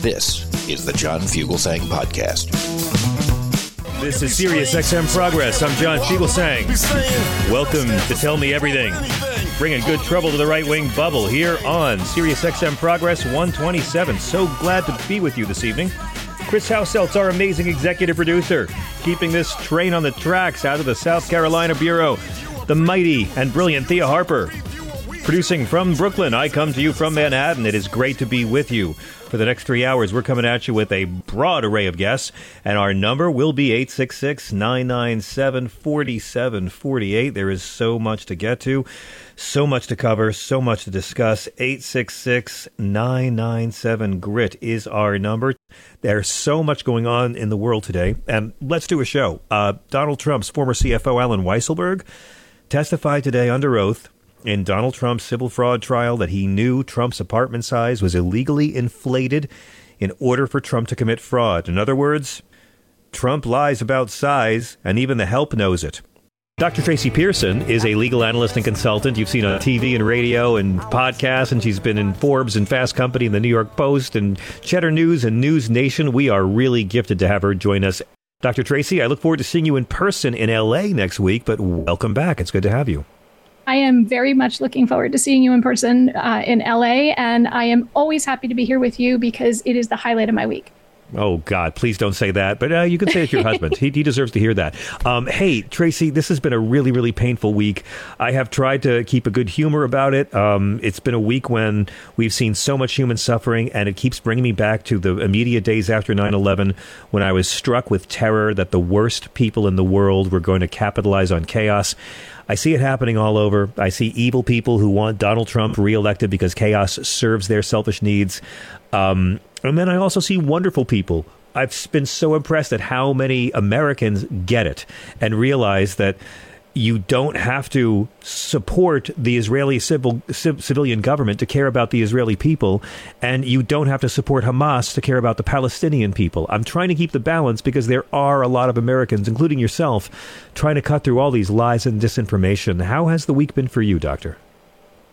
This is the John Fugelsang Podcast. This is Sirius XM Progress. I'm John Fugelsang. Welcome to Tell Me Everything. Bringing good trouble to the right wing bubble here on Sirius XM Progress 127. So glad to be with you this evening. Chris Hauselt's our amazing executive producer, keeping this train on the tracks out of the South Carolina Bureau. The mighty and brilliant Thea Harper. Producing from Brooklyn, I come to you from Manhattan. It is great to be with you. For the next three hours, we're coming at you with a broad array of guests, and our number will be 866 997 4748. There is so much to get to, so much to cover, so much to discuss. 866 997 GRIT is our number. There's so much going on in the world today, and let's do a show. Uh, Donald Trump's former CFO, Allen Weisselberg, testified today under oath in Donald Trump's civil fraud trial that he knew Trump's apartment size was illegally inflated in order for Trump to commit fraud. In other words, Trump lies about size, and even the help knows it. Dr. Tracy Pearson is a legal analyst and consultant you've seen on TV and radio and podcasts, and she's been in Forbes and Fast Company and the New York Post and Cheddar News and News Nation. We are really gifted to have her join us. Dr. Tracy, I look forward to seeing you in person in LA next week, but welcome back. It's good to have you. I am very much looking forward to seeing you in person uh, in LA, and I am always happy to be here with you because it is the highlight of my week. Oh God! Please don't say that. But uh, you can say it's your husband. He, he deserves to hear that. Um, hey, Tracy, this has been a really, really painful week. I have tried to keep a good humor about it. Um, it's been a week when we've seen so much human suffering, and it keeps bringing me back to the immediate days after 9/11, when I was struck with terror that the worst people in the world were going to capitalize on chaos. I see it happening all over. I see evil people who want Donald Trump reelected because chaos serves their selfish needs. Um, and then I also see wonderful people. I've been so impressed at how many Americans get it and realize that you don't have to support the Israeli civil, civilian government to care about the Israeli people, and you don't have to support Hamas to care about the Palestinian people. I'm trying to keep the balance because there are a lot of Americans, including yourself, trying to cut through all these lies and disinformation. How has the week been for you, Doctor?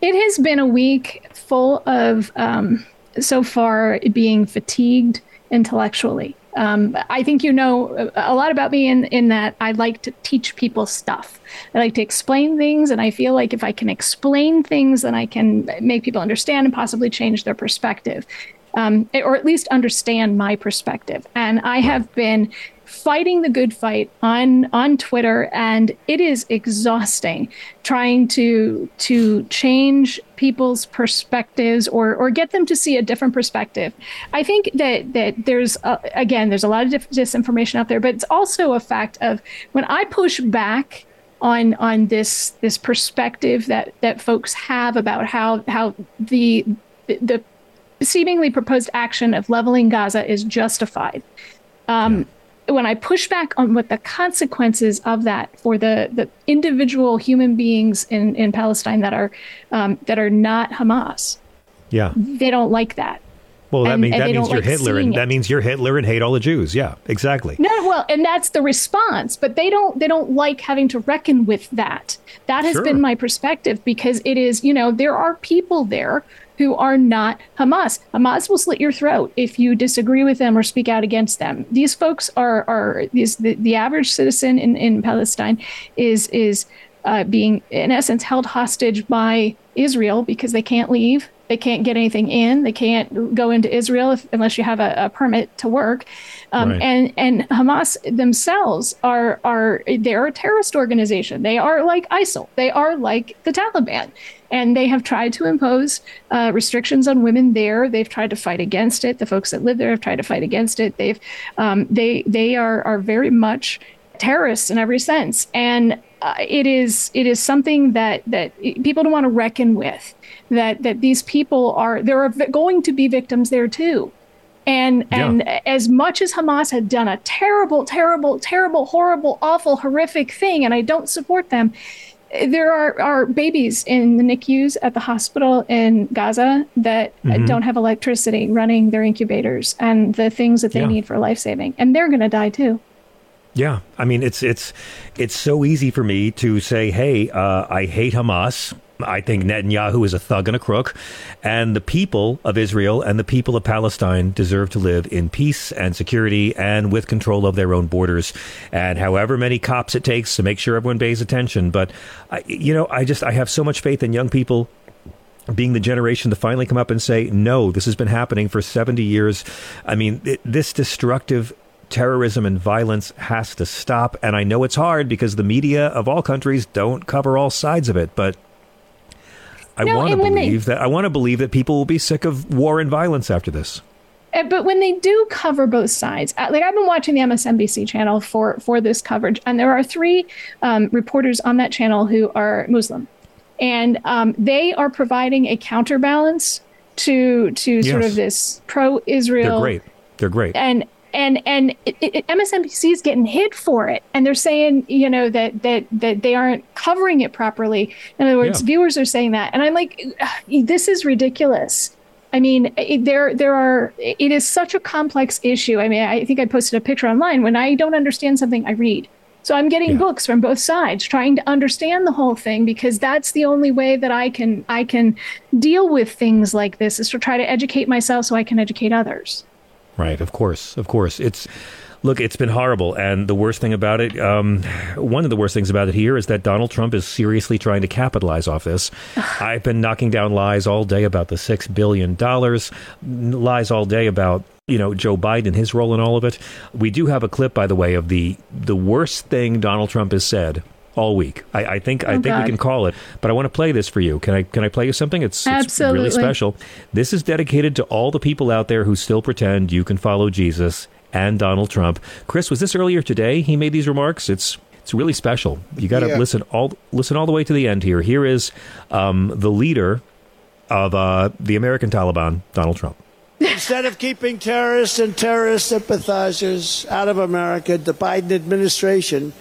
It has been a week full of um, so far being fatigued intellectually. Um, I think you know a lot about me in, in that I like to teach people stuff. I like to explain things, and I feel like if I can explain things, then I can make people understand and possibly change their perspective, um, or at least understand my perspective. And I have been fighting the good fight on on Twitter, and it is exhausting trying to to change people's perspectives or or get them to see a different perspective. I think that that there's uh, again there's a lot of disinformation out there, but it's also a fact of when I push back on on this this perspective that that folks have about how how the the seemingly proposed action of leveling Gaza is justified. Um, yeah when I push back on what the consequences of that for the, the individual human beings in, in Palestine that are um, that are not Hamas, yeah, they don't like that. Well, that, and, mean, that means you're like Hitler, and it. that means you're Hitler and hate all the Jews. Yeah, exactly. No, well, and that's the response, but they don't they don't like having to reckon with that. That has sure. been my perspective because it is, you know, there are people there who are not Hamas. Hamas will slit your throat if you disagree with them or speak out against them. These folks are are these the, the average citizen in, in Palestine is is uh, being in essence held hostage by Israel because they can't leave They can't get anything in. They can't go into Israel if, unless you have a, a permit to work. Um, right. And and Hamas themselves are are they're a terrorist organization. They are like ISIL. They are like the Taliban and they have tried to impose uh, restrictions on women there. They've tried to fight against it. The folks that live there have tried to fight against it. They've um, they they are are very much terrorists in every sense, and uh, it is it is something that that people don't want to reckon with. That that these people are there are going to be victims there too. And yeah. and as much as Hamas had done a terrible, terrible, terrible, horrible, awful, horrific thing, and I don't support them, there are, are babies in the NICUs at the hospital in Gaza that mm-hmm. don't have electricity running their incubators and the things that they yeah. need for life saving, and they're going to die too. Yeah, I mean it's it's it's so easy for me to say, "Hey, uh, I hate Hamas. I think Netanyahu is a thug and a crook, and the people of Israel and the people of Palestine deserve to live in peace and security and with control of their own borders. And however many cops it takes to make sure everyone pays attention, but I, you know, I just I have so much faith in young people being the generation to finally come up and say, no, this has been happening for 70 years. I mean, it, this destructive terrorism and violence has to stop. And I know it's hard because the media of all countries don't cover all sides of it, but I no, want to believe they, that I want to believe that people will be sick of war and violence after this. Uh, but when they do cover both sides, uh, like I've been watching the MSNBC channel for for this coverage, and there are three um, reporters on that channel who are Muslim, and um, they are providing a counterbalance to to yes. sort of this pro-Israel. They're great. They're great. And and and it, it, MSNBC is getting hit for it, and they're saying you know that that that they aren't covering it properly. In other words, yeah. viewers are saying that, and I'm like, this is ridiculous. I mean, it, there there are. It is such a complex issue. I mean, I think I posted a picture online. When I don't understand something, I read. So I'm getting yeah. books from both sides, trying to understand the whole thing because that's the only way that I can I can deal with things like this is to try to educate myself so I can educate others. Right, of course, of course. It's look, it's been horrible, and the worst thing about it, um, one of the worst things about it here is that Donald Trump is seriously trying to capitalize off this. I've been knocking down lies all day about the six billion dollars, lies all day about you know Joe Biden his role in all of it. We do have a clip, by the way, of the the worst thing Donald Trump has said all week. I, I think oh, I think God. we can call it. But I want to play this for you. Can I can I play you something? It's, it's really special. This is dedicated to all the people out there who still pretend you can follow Jesus and Donald Trump. Chris, was this earlier today? He made these remarks. It's it's really special. You got to yeah. listen all listen all the way to the end here. Here is um, the leader of uh, the American Taliban, Donald Trump. Instead of keeping terrorists and terrorist sympathizers out of America, the Biden administration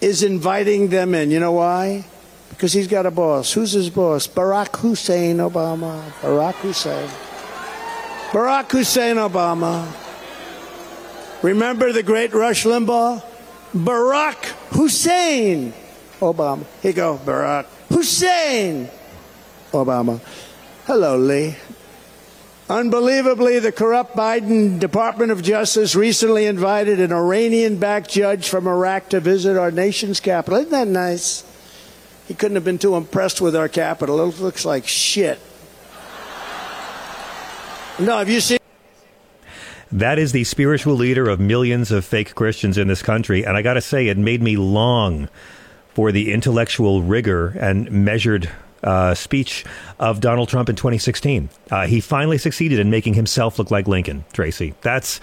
is inviting them in. You know why? Because he's got a boss. Who's his boss? Barack Hussein Obama. Barack Hussein. Barack Hussein Obama. Remember the great Rush Limbaugh? Barack Hussein Obama. Here you go, Barack Hussein Obama. Hello, Lee. Unbelievably, the corrupt Biden Department of Justice recently invited an Iranian backed judge from Iraq to visit our nation's capital. Isn't that nice? He couldn't have been too impressed with our capital. It looks like shit. No, have you seen? That is the spiritual leader of millions of fake Christians in this country. And I got to say, it made me long for the intellectual rigor and measured uh, speech of Donald Trump in 2016. Uh, he finally succeeded in making himself look like Lincoln, Tracy. That's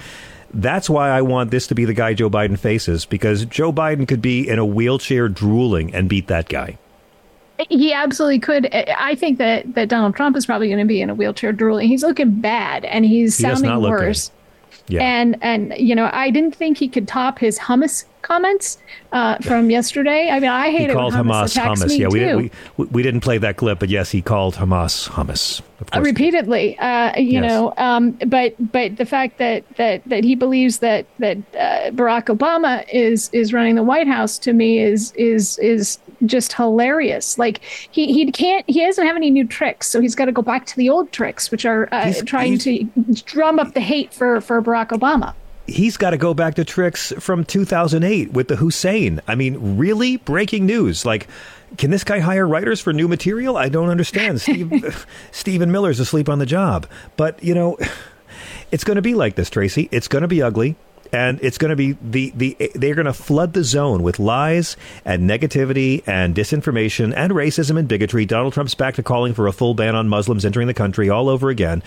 that's why I want this to be the guy Joe Biden faces because Joe Biden could be in a wheelchair drooling and beat that guy. He absolutely could. I think that, that Donald Trump is probably going to be in a wheelchair drooling. He's looking bad and he's he sounding worse. Yeah. And and you know, I didn't think he could top his hummus comments uh, from yesterday. I mean, I hate he it called when Hamas hummus. Yeah, we, did, we, we didn't play that clip, but yes, he called Hamas hummus. Uh, repeatedly, uh, you yes. know. Um, but but the fact that that that he believes that that uh, Barack Obama is is running the White House to me is is is just hilarious. Like he he can't he doesn't have any new tricks, so he's got to go back to the old tricks, which are uh, trying to drum up the hate for for Barack Obama he's got to go back to tricks from 2008 with the Hussein. I mean, really breaking news. Like, can this guy hire writers for new material? I don't understand. Steve, Stephen Miller's asleep on the job. But, you know, it's going to be like this, Tracy. It's going to be ugly. And it's going to be the, the they're going to flood the zone with lies and negativity and disinformation and racism and bigotry. Donald Trump's back to calling for a full ban on Muslims entering the country all over again.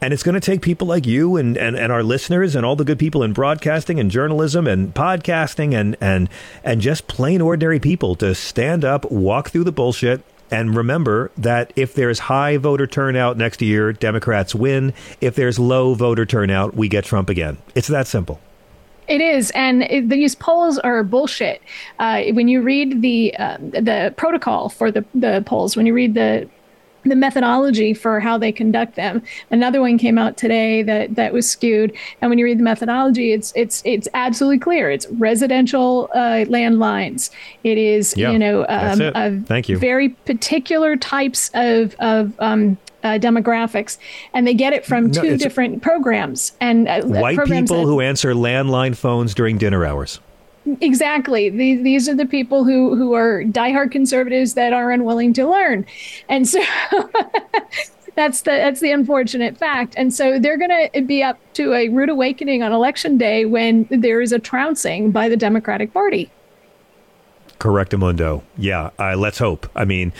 And it's going to take people like you and, and, and our listeners and all the good people in broadcasting and journalism and podcasting and, and, and just plain ordinary people to stand up, walk through the bullshit, and remember that if there's high voter turnout next year, Democrats win. If there's low voter turnout, we get Trump again. It's that simple. It is, and it, these polls are bullshit. Uh, when you read the uh, the protocol for the the polls, when you read the the methodology for how they conduct them. Another one came out today that that was skewed, and when you read the methodology, it's it's it's absolutely clear. It's residential uh, landlines. It is yeah, you know um, it. thank you very particular types of of um, uh, demographics, and they get it from two different programs and uh, white programs people that, who answer landline phones during dinner hours. Exactly. These, these are the people who, who are diehard conservatives that are unwilling to learn. And so that's the that's the unfortunate fact. And so they're going to be up to a rude awakening on election day when there is a trouncing by the Democratic Party. Correctamundo. Yeah, uh, let's hope. I mean,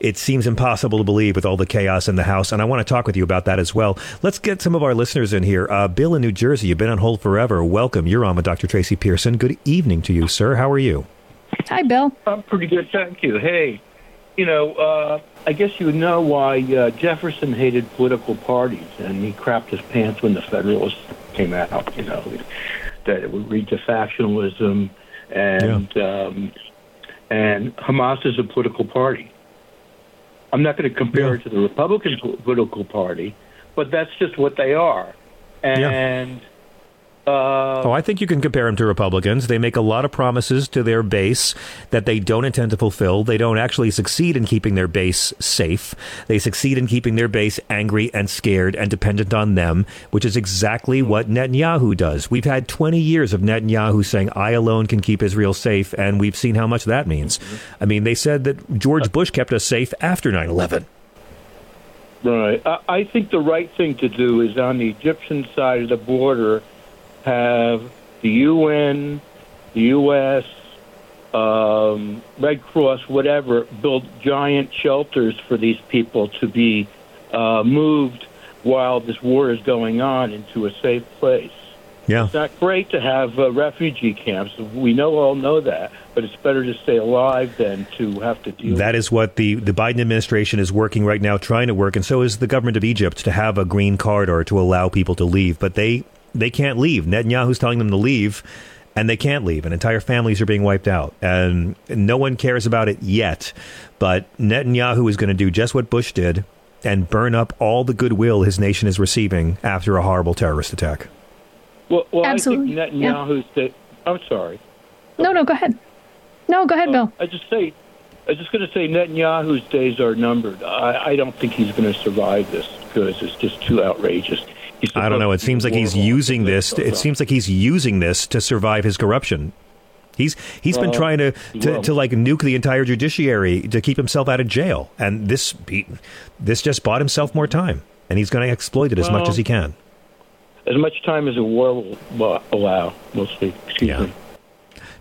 it seems impossible to believe with all the chaos in the House, and I want to talk with you about that as well. Let's get some of our listeners in here. Uh, Bill in New Jersey, you've been on hold forever. Welcome. You're on with Dr. Tracy Pearson. Good evening to you, sir. How are you? Hi, Bill. I'm pretty good, thank you. Hey, you know, uh, I guess you know why uh, Jefferson hated political parties, and he crapped his pants when the Federalists came out. You know, that it would lead to factionalism and. Yeah. Um, and Hamas is a political party. I'm not going to compare yeah. it to the Republican political party, but that's just what they are. And yeah. Uh, oh, I think you can compare them to Republicans. They make a lot of promises to their base that they don't intend to fulfill. They don't actually succeed in keeping their base safe. They succeed in keeping their base angry and scared and dependent on them, which is exactly what Netanyahu does. We've had 20 years of Netanyahu saying, I alone can keep Israel safe, and we've seen how much that means. I mean, they said that George Bush kept us safe after 9 11. Right. I think the right thing to do is on the Egyptian side of the border have the UN, the U.S., um, Red Cross, whatever, build giant shelters for these people to be uh, moved while this war is going on into a safe place. Yeah. It's not great to have uh, refugee camps. We know all know that, but it's better to stay alive than to have to deal. That is what the the Biden administration is working right now, trying to work, and so is the government of Egypt to have a green corridor to allow people to leave. But they they can't leave. Netanyahu's telling them to leave, and they can't leave, and entire families are being wiped out. And no one cares about it yet. But Netanyahu is going to do just what Bush did and burn up all the goodwill his nation is receiving after a horrible terrorist attack. Well, well Absolutely. I think Netanyahu's. Yeah. I'm sorry. No, no, go ahead. No, go ahead, uh, Bill. I just say, I was just going to say Netanyahu's days are numbered. I, I don't think he's going to survive this because it's just too outrageous. I don't know. It seems like he's using this. It seems like he's using this to survive his corruption. He's he's been trying to, to, to, like nuke the entire judiciary to keep himself out of jail, and this this just bought himself more time, and he's going to exploit it as well, much as he can. As much time as the war will allow, mostly. Excuse yeah. me.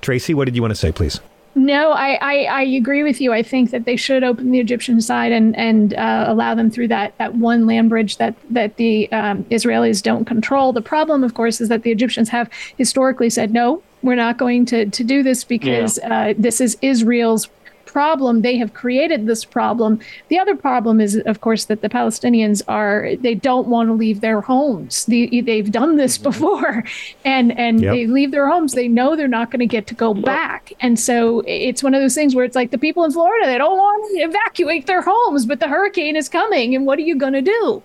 Tracy, what did you want to say, please? No, I, I, I, agree with you. I think that they should open the Egyptian side and and uh, allow them through that that one land bridge that that the um, Israelis don't control. The problem, of course, is that the Egyptians have historically said no. We're not going to, to do this because yeah. uh, this is Israel's problem. They have created this problem. The other problem is, of course, that the Palestinians are they don't want to leave their homes. The, they've done this mm-hmm. before, and and yep. they leave their homes. They know they're not going to get to go back, and so it's one of those things where it's like the people in Florida they don't want to evacuate their homes, but the hurricane is coming, and what are you going to do?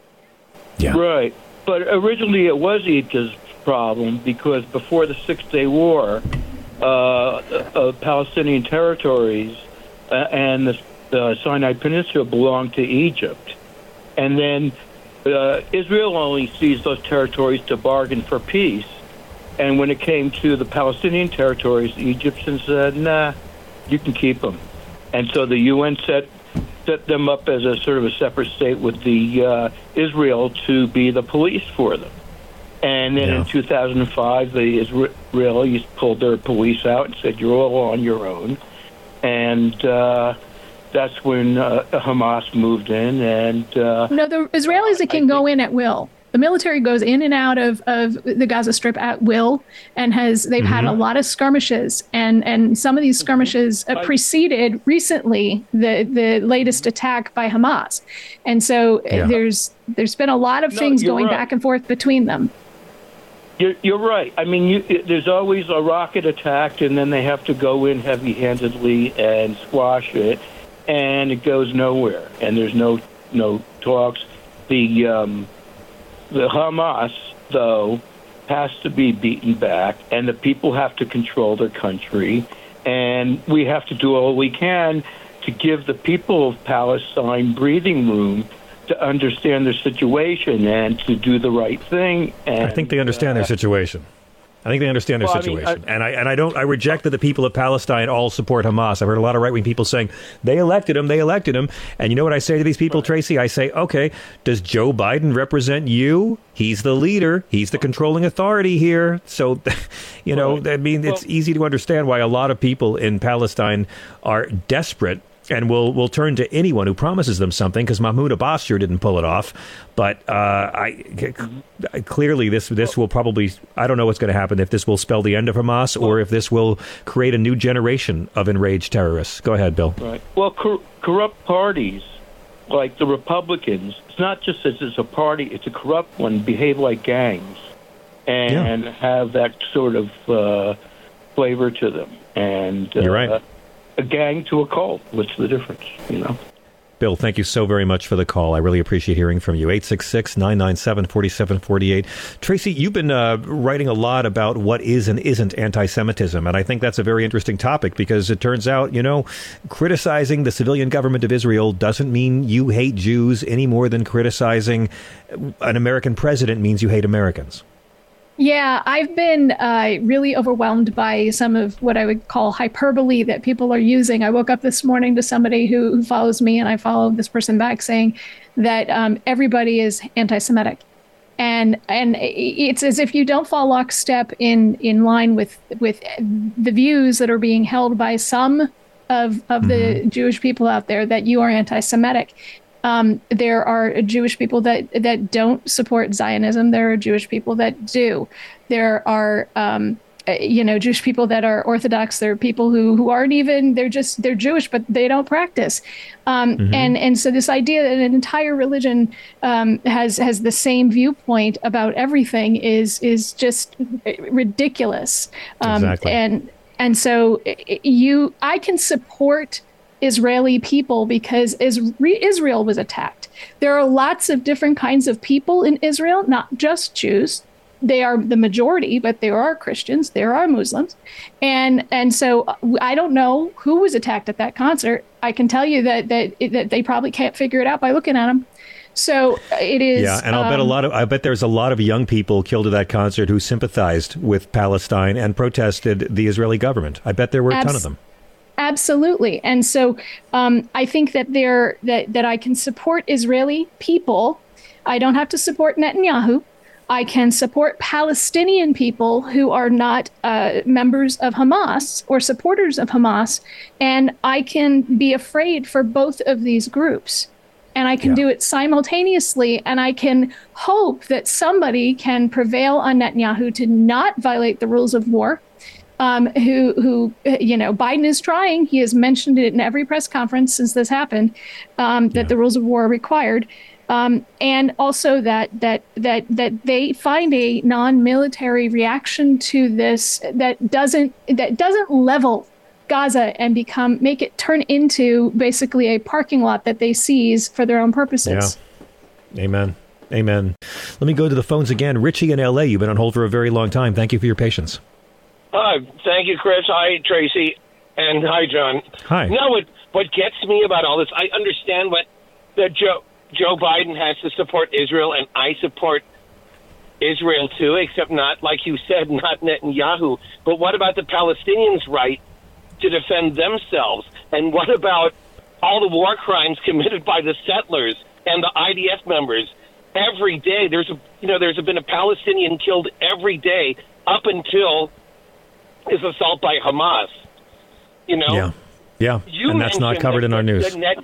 Yeah. Right. But originally it was Egypt's problem because before the Six Day War, uh, uh, Palestinian territories uh, and the, the Sinai Peninsula belonged to Egypt. And then uh, Israel only seized those territories to bargain for peace. And when it came to the Palestinian territories, the Egyptians said, "Nah, you can keep them." And so the UN set set them up as a sort of a separate state with the uh, Israel to be the police for them. And then Yeah. in 2005, the Israelis pulled their police out and said, "You're all on your own." And uh, that's when uh, Hamas moved in, and uh, No, the Israelis can go in at will. The military goes in and out of, of the Gaza Strip at will, and has they've had Mm-hmm. a lot of skirmishes, and and some of these skirmishes uh, preceded recently the the latest attack by Hamas, and so uh, Yeah. there's there's been a lot of No, things going right. back and forth between them. You're, you're right. I mean, you, there's always a rocket attacked, and then they have to go in heavy-handedly and squash it, and it goes nowhere. And there's no no talks. The um, the Hamas, though, has to be beaten back, and the people have to control their country, and we have to do all we can to give the people of Palestine breathing room to understand their situation and to do the right thing. And, I think they understand their uh, situation. I think they understand their Well, I mean, situation, I- and I and I don't. I reject that the people of Palestine all support Hamas. I've heard a lot of right wing people saying they elected him, they elected him, and you know what I say to these people, Tracy? I say, okay, does Joe Biden represent you? He's the leader. He's the controlling authority here. So, you know. I mean, it's easy to understand why a lot of people in Palestine are desperate and will will turn to anyone who promises them something because Mahmoud Abbas sure didn't pull it off. But uh, I c- clearly this this will probably I don't know what's going to happen if this will spell the end of Hamas or if this will create a new generation of enraged terrorists. Go ahead, Bill. Right. Well, cor- corrupt parties like the Republicans, it's not just that it's a party, it's a corrupt one, behave like gangs and have that sort of uh, flavor to them. And uh, You're right. A gang to a cult. What's the difference, you know? Bill, thank you so very much for the call. I really appreciate hearing from you. 866 997 4748. Tracy, you've been uh, writing a lot about what is and isn't anti Semitism. And I think that's a very interesting topic because it turns out, you know, criticizing the civilian government of Israel doesn't mean you hate Jews any more than criticizing an American president means you hate Americans. Yeah, I've been uh, really overwhelmed by some of what I would call hyperbole that people are using. I woke up this morning to somebody who, who follows me, and I followed this person back saying that um, everybody is anti-Semitic, and and it's as if you don't fall lockstep in in line with with the views that are being held by some of of the Jewish people out there that you are anti-Semitic. Um, there are Jewish people that that don't support Zionism. There are Jewish people that do. There are um, uh, you know Jewish people that are Orthodox. There are people who who aren't even they're just they're Jewish but they don't practice. Um, And and so this idea that an entire religion um, has has the same viewpoint about everything is is just ridiculous. Um, Exactly. And and so i- you I can support Israeli people because Is- Israel was attacked. There are lots of different kinds of people in Israel, not just Jews. They are the majority, but there are Christians, there are Muslims, and and so uh, I don't know who was attacked at that concert. I can tell you that that that they probably can't figure it out by looking at them. So uh, it is. Yeah, and I'll bet a um, lot of I bet there's a lot of young people killed at that concert who sympathized with Palestine and protested the Israeli government. I bet there were a ton of them. Absolutely, and so um, I think that there that that I can support Israeli people. I don't have to support Netanyahu. I can support Palestinian people who are not uh, members of Hamas or supporters of Hamas, and I can be afraid for both of these groups. And I can Yeah. do it simultaneously, and I can hope that somebody can prevail on Netanyahu to not violate the rules of war um, who who uh, you know Biden is trying. He has mentioned it in every press conference since this happened um, that the rules of war are required, um, and also that that that that they find a non-military reaction to this that doesn't that doesn't level Gaza and become make it turn into basically a parking lot that they seize for their own purposes. Yeah. Amen. Amen. Let me go to the phones again. Richie in LA, you've been on hold for a very long time. Thank you for your patience. Hi, thank you, Chris. Hi, Tracy, and hi, John. Hi. No, what what gets me about all this, I understand what that Joe Joe Biden has to support Israel, and I support Israel too, except not, like you said, not Netanyahu. But what about the Palestinians' right to defend themselves? And what about all the war crimes committed by the settlers and the IDF members? Every day, there's a, you know, there's been a Palestinian killed every day up until his assault by Hamas. You know, Yeah. Yeah. you and that's not covered that- in our news. Net,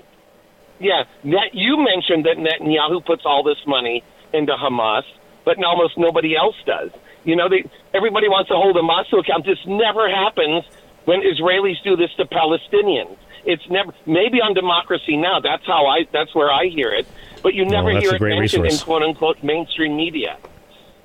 yeah, Net, you mentioned that Netanyahu puts all this money into Hamas, but almost nobody else does. You know, they, everybody wants to hold Hamas to account. This never happens when Israelis do this to Palestinians. It's never maybe on Democracy Now. That's how I. That's where I hear it. But you never that's hear it mentioned resource. in quote unquote mainstream media.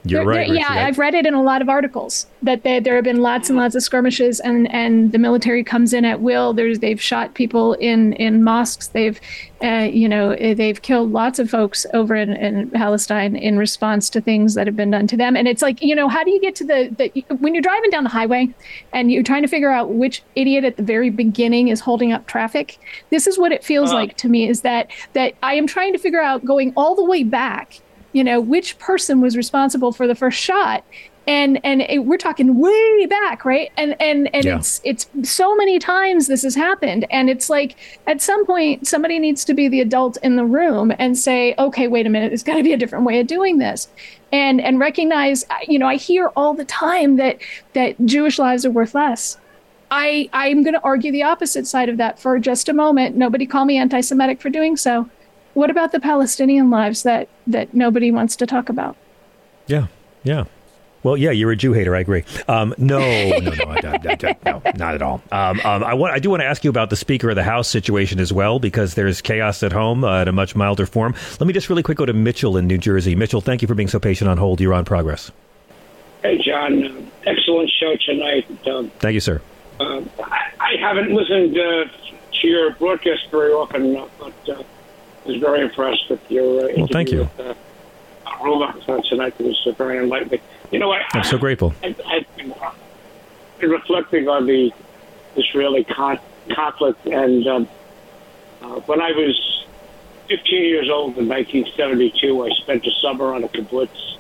You're There- right. there- yeah, I- I've read it in a lot of articles that there, there have been lots and lots of skirmishes, and, and the military comes in at will. There's they've shot people in in mosques. They've, uh, you know, eh, they've killed lots of folks over in, in Palestine in response to things that have been done to them. And it's like, you know, how do you get to the, the when you're driving down the highway and you're trying to figure out which idiot at the very beginning is holding up traffic? This is what it feels like to me. Is that that I am trying to figure out going all the way back you know which person was responsible for the first shot and and it, we're talking way back right and and and Yeah. it's it's so many times this has happened and it's like at some point somebody needs to be the adult in the room and say okay wait a minute there's got to be a different way of doing this and and recognize you know i hear all the time that that jewish lives are worth less I, I'm going to argue the opposite side of that for just a moment. Nobody call me anti Semitic for doing so. What about the Palestinian lives that, that nobody wants to talk about? Yeah, yeah. Well, yeah, you're a Jew hater. I agree. Um, no, no, no, I, I, I, no, not at all. Um, um, I want, I do want to ask you about the Speaker of the House situation as well, because there's chaos at home uh, at a much milder form. Let me just really quick go to Mitchell in New Jersey. Mitchell, thank you for being so patient on hold. You're on progress. Hey, John. uh, Excellent show tonight. Um, Thank you, sir. uh, I, I haven't listened uh, to your broadcast very often, uh, but uh, was very impressed with your uh, interview thank you. with uh, Rula tonight. It was very enlightening. You know, I, I'm so grateful. I, I've been, uh, reflecting on the Israeli con- conflict, and um, uh, when I was 15 years old in 1972, I spent a summer on a kibbutz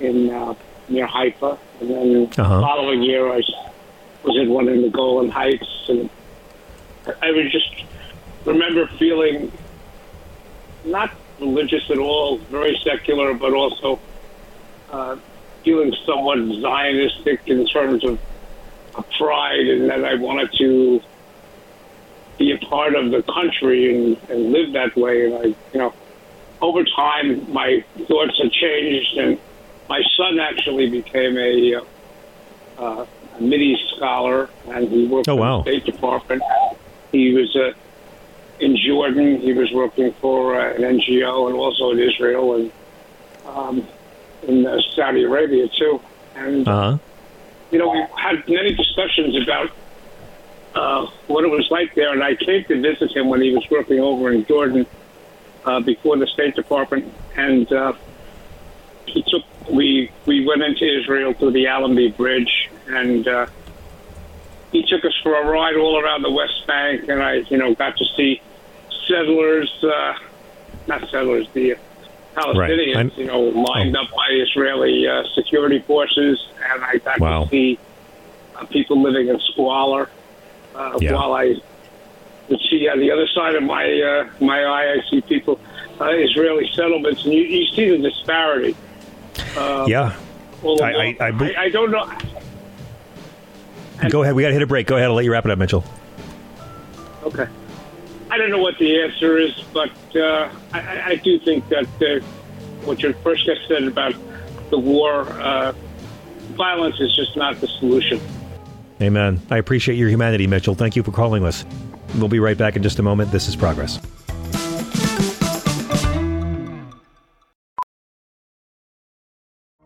in uh, near Haifa, and then Uh-huh. the following year I was in one in the Golan Heights, and I would just remember feeling not religious at all, very secular, but also uh, feeling somewhat Zionistic in terms of, pride, and that I wanted to be a part of the country and, and live that way. And I, you know, over time, my thoughts have changed, and my son actually became a, uh, uh, a MIDI scholar, and he worked Oh, in wow. the State Department. He was uh, in Jordan. He was working for uh, an NGO, and also in Israel, and um, in uh, Saudi Arabia too. And Uh huh. you know, we had many discussions about uh, what it was like there, and I came to visit him when he was working over in Jordan uh, before the State Department, and uh, he took we we went into Israel through the Allenby Bridge, and uh, he took us for a ride all around the West Bank, and I you know got to see settlers, uh, not settlers, the Palestinians, I'm- you know, lined up by Israeli uh, security forces, and I got Wow. to see uh, people living in squalor. Uh, Yeah. While I would see on the other side of my uh, my eye, I see people, uh, Israeli settlements, and you, you see the disparity. Uh, Yeah. all I- I- I I don't know. Go ahead. We got to hit a break. Go ahead. I'll let you wrap it up, Mitchell. Okay. I don't know what the answer is, but uh, I- I, I do think that uh, what your first guest said about the war, uh, violence is just not the solution. Amen. I appreciate your humanity, Mitchell. Thank you for calling us. We'll be right back in just a moment. This is Progress.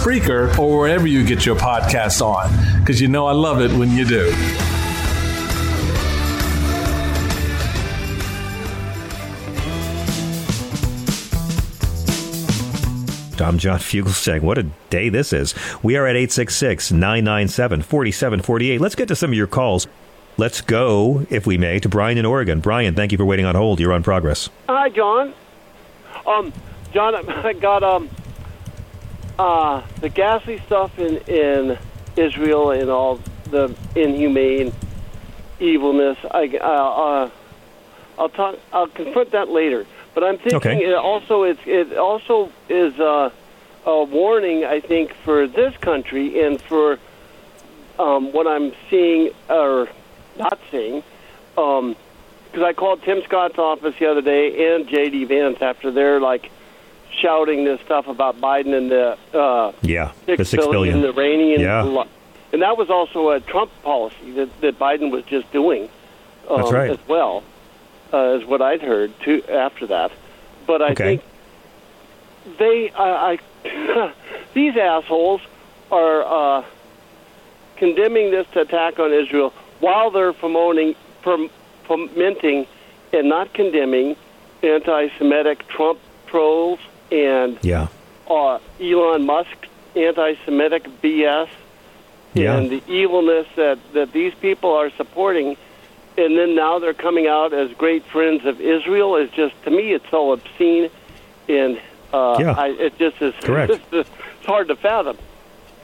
Spreaker, or wherever you get your podcasts on, because you know I love it when you do. I'm John Fugelsang. What a day this is. We are at 866 997 4748. Let's get to some of your calls. Let's go, if we may, to Brian in Oregon. Brian, thank you for waiting on hold. You're on progress. Hi, John. Um, John, I got um, uh, the ghastly stuff in in Israel and all the inhumane evilness. I uh, uh, I'll talk. I'll confront that later. But I'm thinking Okay. it also it's it also is uh, a warning. I think for this country and for um, what I'm seeing or not seeing. Um, because I called Tim Scott's office the other day and J.D. Vance after they're like shouting this stuff about Biden and the uh, Yeah, six the six billion billion. Iranian, Yeah. lo- and that was also a Trump policy that, that Biden was just doing. Um, That's right. As well, uh, is what I'd heard too after that. But I Okay. think they, I, I these assholes are uh, condemning this attack on Israel while they're promoting, prom, fomenting, and not condemning anti-Semitic Trump trolls and Yeah. uh, Elon Musk anti-Semitic BS Yeah. and the evilness that that these people are supporting, and then now they're coming out as great friends of Israel is just to me it's so obscene, and uh, Yeah. I, it just is Correct. it's hard to fathom.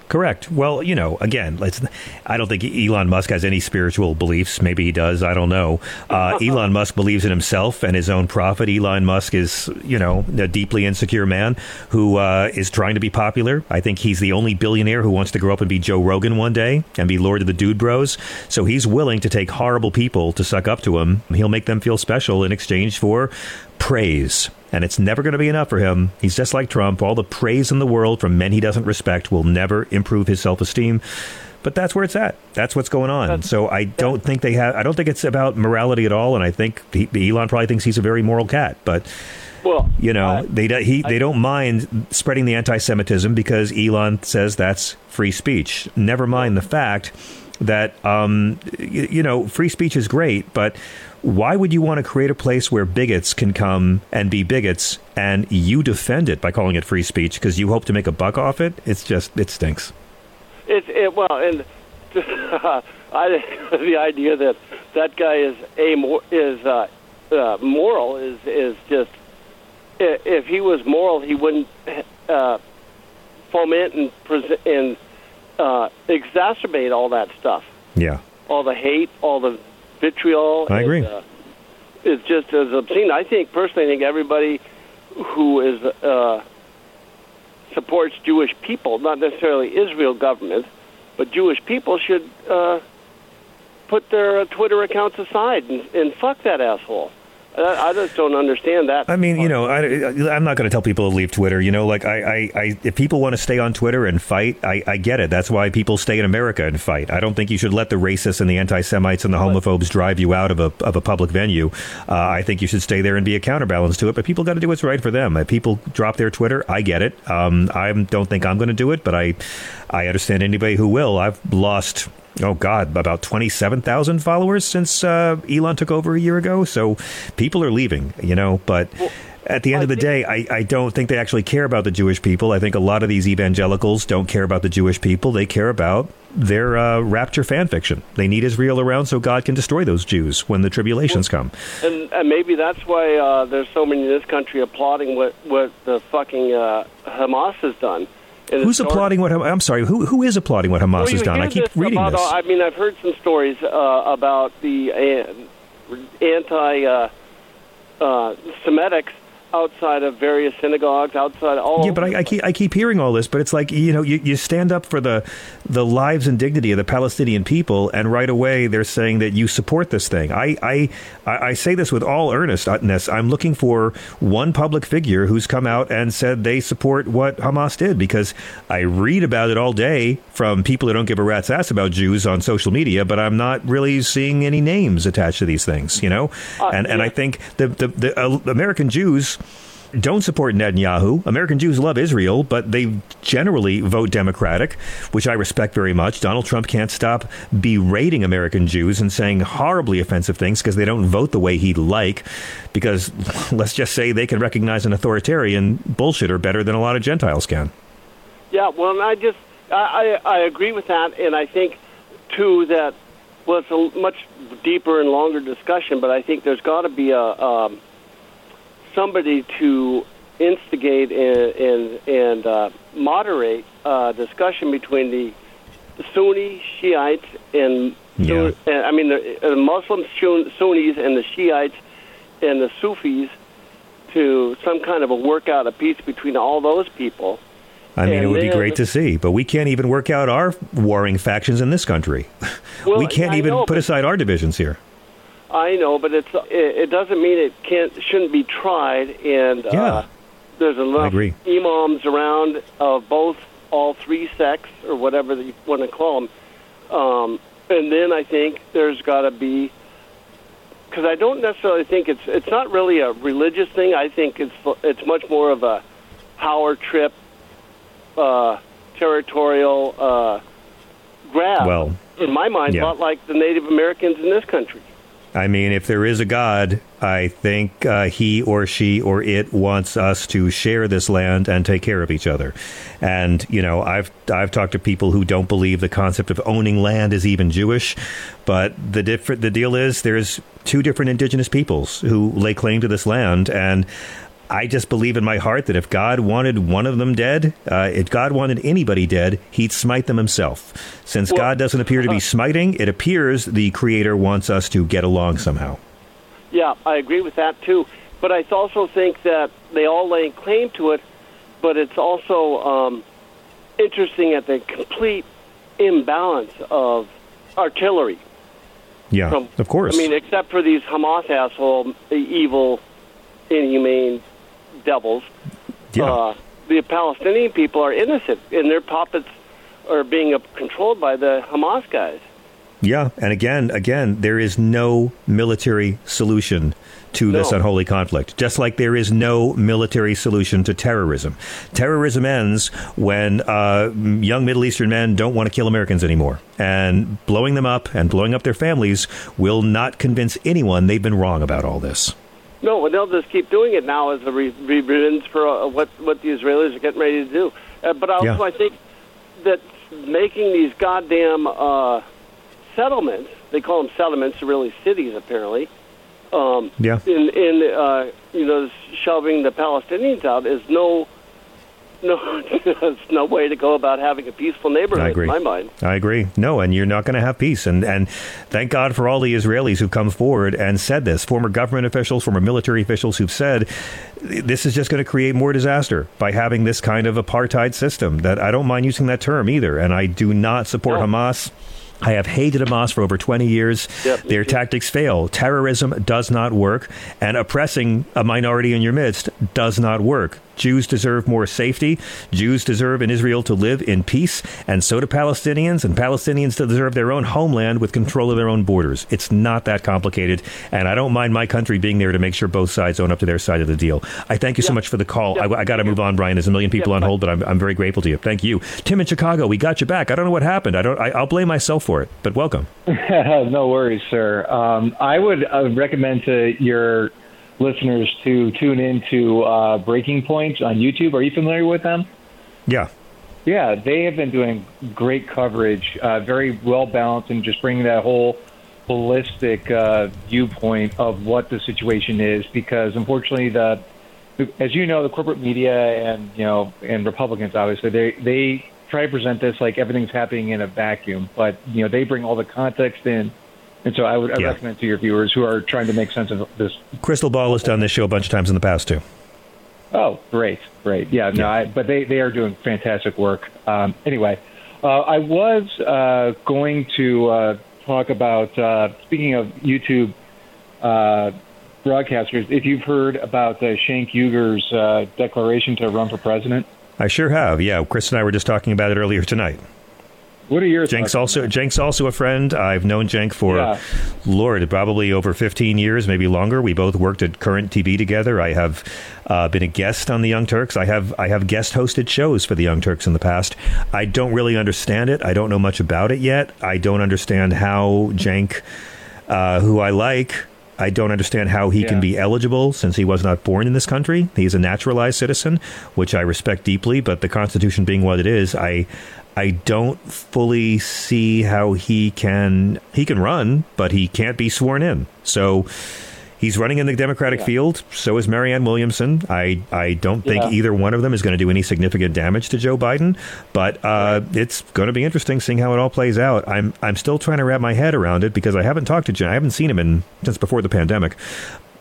Correct. Well, you know, again, let's. I don't think Elon Musk has any spiritual beliefs. Maybe he does. I don't know. Uh, Elon Musk believes in himself and his own profit. Elon Musk is, you know, a deeply insecure man who uh, is trying to be popular. I think he's the only billionaire who wants to grow up and be Joe Rogan one day and be Lord of the Dude Bros. So he's willing to take horrible people to suck up to him. He'll make them feel special in exchange for praise. And it's never going to be enough for him. He's just like Trump. All the praise in the world from men he doesn't respect will never improve his self esteem. But that's where it's at. That's what's going on. so I don't think they have. I don't think it's about morality at all. And I think he, Elon probably thinks he's a very moral cat. But Well, you know, they he they don't mind spreading the anti-Semitism because Elon says that's free speech. Never mind the fact that um, y- you know free speech is great, but why would you want to create a place where bigots can come and be bigots and you defend it by calling it free speech because you hope to make a buck off it? It's just it stinks. It's it, well, and I the idea that that guy is a is uh, uh, moral is is just if he was moral, he wouldn't uh, foment and present and uh, exacerbate all that stuff, Yeah, all the hate, all the vitriol. I agree. And, uh, it's just as obscene. I think personally, I think everybody who is uh, supports Jewish people, not necessarily Israel government, but Jewish people should uh, put their uh, Twitter accounts aside and, and fuck that asshole. I, I just don't understand that. I mean, you know, I, I'm not going to tell people to leave Twitter. You know, like I, I, I if people want to stay on Twitter and fight, I, I get it. That's why people stay in America and fight. I don't think you should let the racists and the anti-Semites and the homophobes drive you out of a of a public venue. Uh, I think you should stay there and be a counterbalance to it. But people got to do what's right for them. If people drop their Twitter, I get it. Um, I don't think I'm going to do it, but I, I understand anybody who will. I've lost. Oh God, about twenty-seven thousand followers since uh, Elon took over a year ago. So people are leaving, you know. But at the end of the day, I, I don't think they actually care about the Jewish people. I think a lot of these evangelicals don't care about the Jewish people. They care about their uh, rapture fan fiction. They need Israel around so God can destroy those Jews when the tribulations come. And, and maybe that's why uh, there's so many in this country applauding what what the fucking uh, Hamas has done. Who's applauding what? I'm sorry. Who who is applauding what Hamas Well, has done? I keep this reading about, this. I mean, I've heard some stories uh, about the uh, anti uh, uh, Semitics outside of various synagogues, outside all. Yeah, but I, I keep I keep hearing all this, but it's like you know you, you stand up for the the lives and dignity of the Palestinian people, and right away they're saying that you support this thing. I I I say this with all earnestness. I'm looking for one public figure who's come out and said they support what Hamas did because I read about it all day from people who don't give a rat's ass about Jews on social media, but I'm not really seeing any names attached to these things. You know, and and I think the the, the uh, American Jews don't support Netanyahu. American Jews love Israel, but they generally vote Democratic, which I respect very much. Donald Trump can't stop berating American Jews and saying horribly offensive things because they don't vote the way he'd like. Because let's just say they can recognize an authoritarian bullshitter better than a lot of Gentiles can. Yeah, well, I just I, I I agree with that, and I think too that well, it's a much deeper and longer discussion, but I think there's got to be a um, somebody to instigate and and, and uh, moderate uh, discussion between the Sunni Shiites and Yeah. uh, I mean the, the Muslim Sunnis and the Shiites and the Sufis to some kind of a workout a peace between all those people. I mean, it And would be great to see, but we can't even work out our warring factions in this country. Well, we can't I even know, put aside our divisions here. I know, but it's it, it doesn't mean it can't shouldn't be tried. And Yeah. uh, there's enough imams around of both all three sects or whatever you want to call them. Um, and then I think there's got to be because I don't necessarily think it's it's not really a religious thing. I think it's it's much more of a power trip, uh, territorial uh, grab. Well, in my mind, yeah. a lot like the Native Americans in this country. I mean, if there is a God, I think uh, he or she or it wants us to share this land and take care of each other. And you know, I've I've talked to people who don't believe the concept of owning land is even Jewish, but the different the deal is there's two different indigenous peoples who lay claim to this land and. I just believe in my heart that if God wanted one of them dead, uh, if God wanted anybody dead, he'd smite them himself. Since God doesn't appear to be smiting, it appears the Creator wants us to get along somehow. Yeah, I agree with that too. But I also think that they all lay claim to it, but it's also um, interesting at the complete imbalance of artillery. Yeah, From- of course. I mean, except for these Hamas asshole, evil, inhumane devils. Yeah. Uh, the Palestinian people are innocent, and their puppets are being controlled by the Hamas guys. Yeah, and again, again, there is no military solution to this unholy conflict. Just like there is no military solution to terrorism. Terrorism ends when uh, young Middle Eastern men don't want to kill Americans anymore, and blowing them up and blowing up their families will not convince anyone they've been wrong about all this. No, and they'll just keep doing it now as a re- revenge for uh, what what the Israelis are getting ready to do. Uh, but also, Yeah. I think that making these goddamn uh, settlements, they call them settlements, they're really cities apparently. Um, Yeah. In in uh, you know shoving the Palestinians out is no no there's no way to go about having a peaceful neighborhood I agree. in my mind. I agree. No, and you're not going to have peace. And and thank God for all the Israelis who've come forward and said this. Former government officials, former military officials who've said this is just going to create more disaster by having this kind of apartheid system. That I don't mind using that term either. And I do not support Hamas. I have hated Hamas for over 20 years. Their tactics fail. Terrorism does not work, and oppressing a minority in your midst does not work. Jews deserve more safety. Jews deserve in Israel to live in peace, and so do Palestinians, and Palestinians deserve their own homeland with control of their own borders. It's not that complicated, and I don't mind my country being there to make sure both sides own up to their side of the deal. I thank you so much for the call. I, I got to move on, Brian. There's a million people on hold, but I'm, I'm very grateful to you. Thank you. Tim in Chicago, we got you back. I don't know what happened. I don't. I, I'll blame myself for it, but welcome. no worries, sir. Um, I would uh, recommend to your listeners to tune into uh, Breaking Point on YouTube. Are you familiar with them? Yeah. Yeah, they have been doing great coverage, uh, very well balanced, and just bringing that whole holistic uh, viewpoint of what the situation is. Because unfortunately, the as you know, the corporate media and you know and Republicans obviously they they try to present this like everything's happening in a vacuum, but you know they bring all the context in. And so I would I Yeah. recommend to your viewers who are trying to make sense of this Krystal Ball has done this show a bunch of times in the past too. Oh, great, great. Yeah, no, I, but they, they are doing fantastic work. Um, anyway, uh, I was uh, going to uh, talk about, uh, speaking of YouTube uh, broadcasters, if you've heard about uh, Cenk Uygur's uh, declaration to run for president. I sure have. Yeah, Chris and I were just talking about it earlier tonight. What are your Cenk's also Cenk's also a friend. I've known Jenk for Yeah. Lord, probably over 15 years, maybe longer. We both worked at Current TV together. I have uh, been a guest on the Young Turks. I have I have guest hosted shows for the Young Turks in the past. I don't really understand it. I don't know much about it yet. I don't understand how Jenk, uh, who I like. I don't understand how he can be eligible since he was not born in this country. He's a naturalized citizen, which I respect deeply, but the Constitution being what it is, I I don't fully see how he can he can run, but he can't be sworn in. So he's running in the Democratic field. So is Marianne Williamson. I I don't think Yeah. either one of them is going to do any significant damage to Joe Biden, but uh, it's going to be interesting seeing how it all plays out. I'm I'm still trying to wrap my head around it because I haven't talked to Jen. I haven't seen him in since before the pandemic.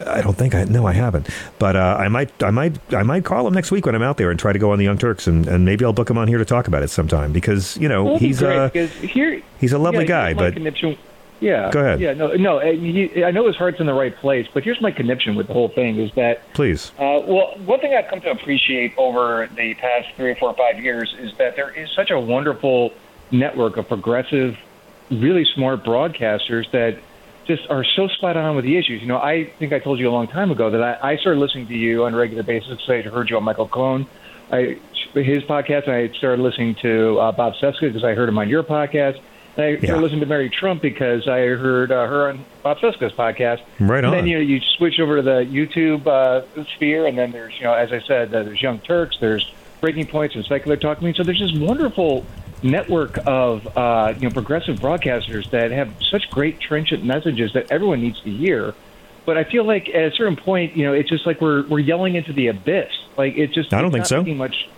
I don't think I no I haven't, but uh, I might I might I might call him next week when I'm out there and try to go on the Young Turks and, and maybe I'll book him on here to talk about it sometime because you know that'd he's great, uh, here, he's a lovely yeah, guy, but conniption- yeah, Go ahead. Yeah, no, no. He, I know his heart's in the right place, but here's my conniption with the whole thing: is that please Uh, well, one thing I've come to appreciate over the past three or four or five years is that there is such a wonderful network of progressive, really smart broadcasters that just are so spot on with the issues. You know, I think I told you a long time ago that I, I started listening to you on a regular basis because I heard you on Michael Cohen, I, his podcast, and I started listening to uh, Bob Cesca because I heard him on your podcast. And I started listening to Mary Trump because I heard uh, her on Bob Cesca's podcast. Right and on. Then you know you switch over to the YouTube uh, sphere, and then there's you know as I said, uh, there's Young Turks, there's Breaking Points, and Secular Talk. I mean, so there's this wonderful network of uh, you know progressive broadcasters that have such great trenchant messages that everyone needs to hear. But I feel like at a certain point, you know, it's just like we're we're yelling into the abyss. Like it's just I don't think so. much.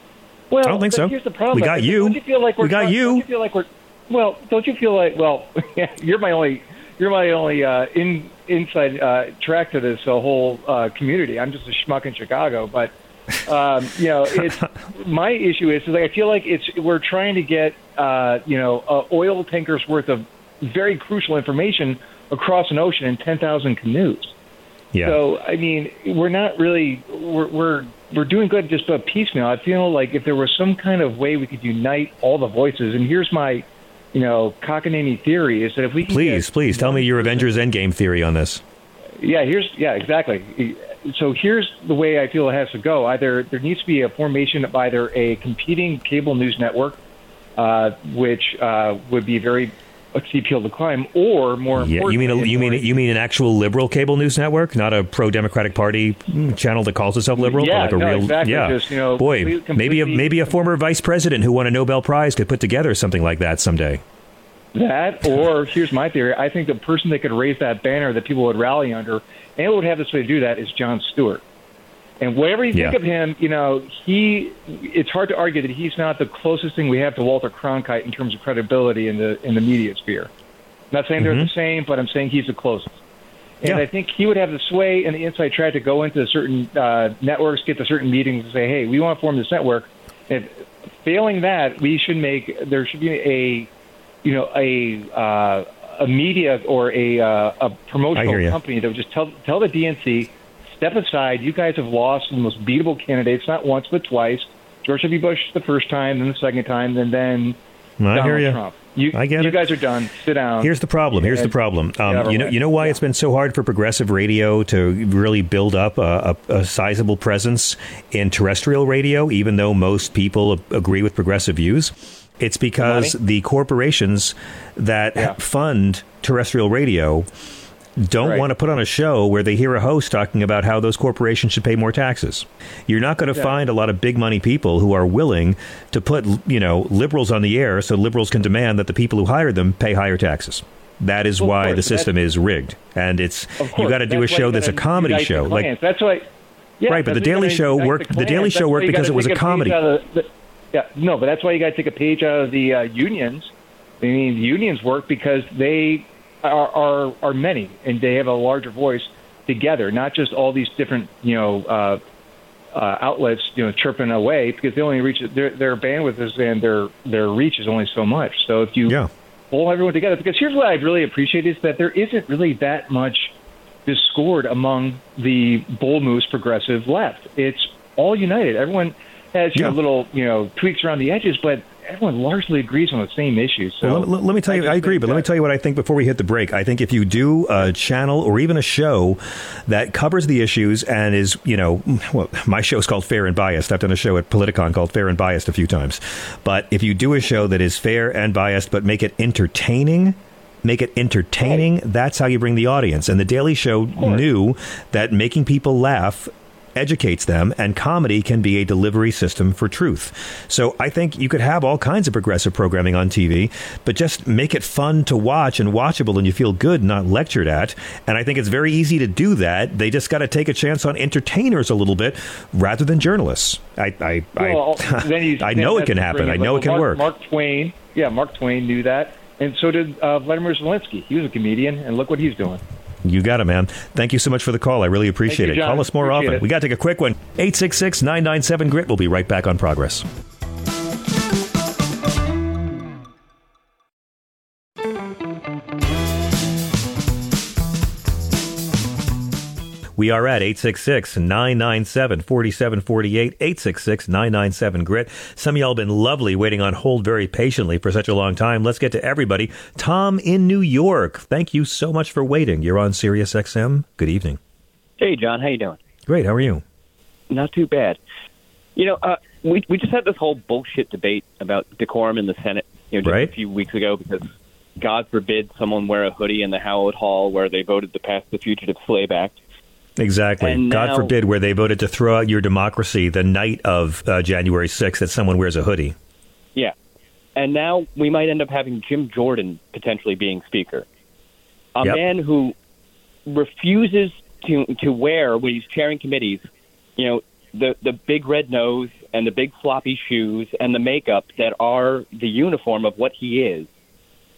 Well, I don't think so. Here's the problem. We got you. You feel like we're We got you. You feel like we're well? Don't you feel like well? you're my only you're my only uh, in inside uh, track to this uh, whole uh, community. I'm just a schmuck in Chicago, but um, you know, it's my issue is, is like I feel like it's we're trying to get uh, you know uh, oil tankers worth of very crucial information across an ocean in ten thousand canoes. Yeah. So I mean, we're not really we're we're we're doing good just about piecemeal. I feel like if there was some kind of way we could unite all the voices, and here's my, you know, cockamamie theory is that if we can please please tell me your Avengers Endgame theory on this. yeah, here's yeah, exactly. So here's the way I feel it has to go. Either there needs to be a formation of either a competing cable news network, uh, which uh, would be very hill to climb, or more Yeah, importantly, you mean a, you mean you mean an actual liberal cable news network, not a pro Democratic Party mm, channel that calls itself liberal, but Yeah, like a no, real exactly, yeah. just, you know, Boy, complete- maybe a maybe a former vice president who won a Nobel Prize could put together something like that someday. That, or here's my theory: I think the person that could raise that banner that people would rally under, and would have this way to do that, is Jon Stewart. And whatever you think Yeah. of him, you know, he. It's hard to argue that he's not the closest thing we have to Walter Cronkite in terms of credibility in the in the media sphere. I'm not saying they're the same, but I'm saying he's the closest. And Mm-hmm. Yeah. I think he would have the sway and the inside track to go into certain uh, networks, get to certain meetings, and say, "Hey, we want to form this network." If failing that, we should make there should be a, you know, a uh, a media or a uh, a promotional company that would just tell tell the DNC, step aside. You guys have lost the most beatable candidates, not once but twice. George W. Bush the first time, then the second time, and then I Donald hear ya. Trump. You, I get you it. guys are done. Sit down. Here's the problem. Here's the problem. Um, you know, you know why it's been so hard for progressive radio to really build up a, a, a sizable presence in terrestrial radio, even though most people agree with progressive views. It's because the corporations that fund terrestrial radio don't Right. want to put on a show where they hear a host talking about how those corporations should pay more taxes. You're not going to Yeah. find a lot of big money people who are willing to put, you know, liberals on the air so liberals can demand that the people who hired them pay higher taxes. That is Well, why course, the system is rigged, and it's Of you got to do a show that's a comedy show. Like that's why. Yeah, Right, but The Daily Show worked- The clans. Daily Show worked because it was a comedy. the- yeah, no, but that's why you got to take a page out of the uh, unions. I mean, the unions work because they are, are are many and they have a larger voice together, not just all these different you know uh, uh, outlets you know chirping away because they only reach their their bandwidth is and their their reach is only so much. So if you yeah. pull everyone together, because here's what I really appreciate is that there isn't really that much discord among the bull moose progressive left. It's all united. Everyone has you know, little you know tweaks around the edges, but everyone largely agrees on the same issues. So Well, let, let me tell you, I, agree, but let me tell you what I think before we hit the break. I think if you do a channel or even a show that covers the issues and is, you know, well, my show is called Fair and Biased. I've done a show at Politicon called Fair and Biased a few times. But if you do a show that is fair and biased, but make it entertaining, make it entertaining, that's how you bring the audience. And The Daily Show knew that making people laugh educates them, and comedy can be a delivery system for truth. So I think you could have all kinds of progressive programming on TV, but just make it fun to watch and watchable and you feel good, not lectured at. And I think it's very easy to do that. They just got to take a chance on entertainers a little bit rather than journalists. I, I, Well, I, I know it can happen. I know Like, it can Mark, work. Mark Twain, yeah, Mark Twain knew that, and so did uh, Vladimir Zelensky. He was a comedian, and look what he's doing. You got it, man. Thank you so much for the call. I really appreciate you, it. John. Call us more Appreciate often. it. We got to take a quick one. 866 997 Grit. We'll be right back on progress. We are at 866 997 4748, 866 997 Grit. Some of y'all have been lovely waiting on hold very patiently for such a long time. Let's get to everybody. Tom in New York, thank you so much for waiting. You're on Sirius XM. Good evening. Hey, John, how you doing? Great. How are you? Not too bad. You know, uh, we we just had this whole bullshit debate about decorum in the Senate, you know, just Right. a few weeks ago because God forbid someone wear a hoodie in the Howard Hall where they voted to pass the Fugitive Slave Act. Exactly. And God now- forbid where they voted to throw out your democracy the night of uh, January 6th that someone wears a hoodie. Yeah. And now we might end up having Jim Jordan potentially being speaker. A Yep. man who refuses to to wear when he's chairing committees, you know, the the big red nose and the big floppy shoes and the makeup that are the uniform of what he is.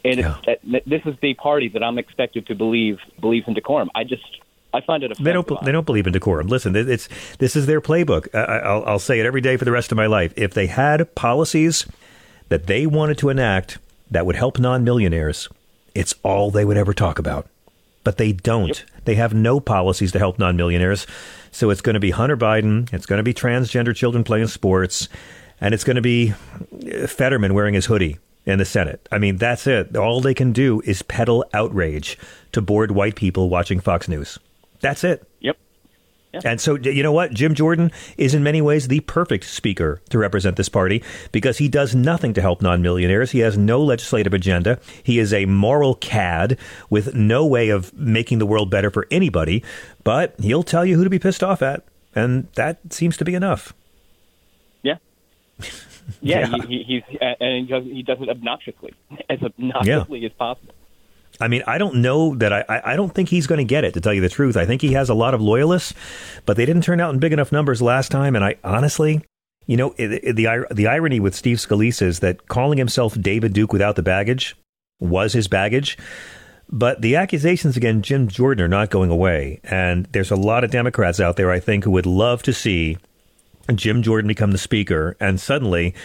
And it's, that, this is the party that I'm expected to believe believes in decorum. I just I find it They don't. They don't believe in decorum. Listen, it's this is their playbook. I, I- I'll, I'll say it every day for the rest of my life. If they had policies that they wanted to enact that would help non-millionaires, it's all they would ever talk about. But they don't. They have no policies to help non-millionaires. So it's going to be Hunter Biden. It's going to be transgender children playing sports, and it's going to be uh, Fetterman wearing his hoodie in the Senate. I mean, that's it. All they can do is peddle outrage to bored white people watching Fox News. That's it. Yep. And so, you know what? Jim Jordan is in many ways the perfect speaker to represent this party because he does nothing to help non millionaires. He has no legislative agenda. He is a moral cad with no way of making the world better for anybody, but he'll tell you who to be pissed off at. And that seems to be enough. Yeah. Yeah, Yeah. He, he, he's uh, and he does, he does it obnoxiously, as obnoxiously as possible. I mean, I don't know that I, I don't think he's going to get it, to tell you the truth. I think he has a lot of loyalists, but they didn't turn out in big enough numbers last time. And I honestly, you know, it, it- the, the irony with Steve Scalise is that calling himself David Duke without the baggage was his baggage. But the accusations against Jim Jordan are not going away. And there's a lot of Democrats out there, I think, who would love to see Jim Jordan become the speaker. And suddenly,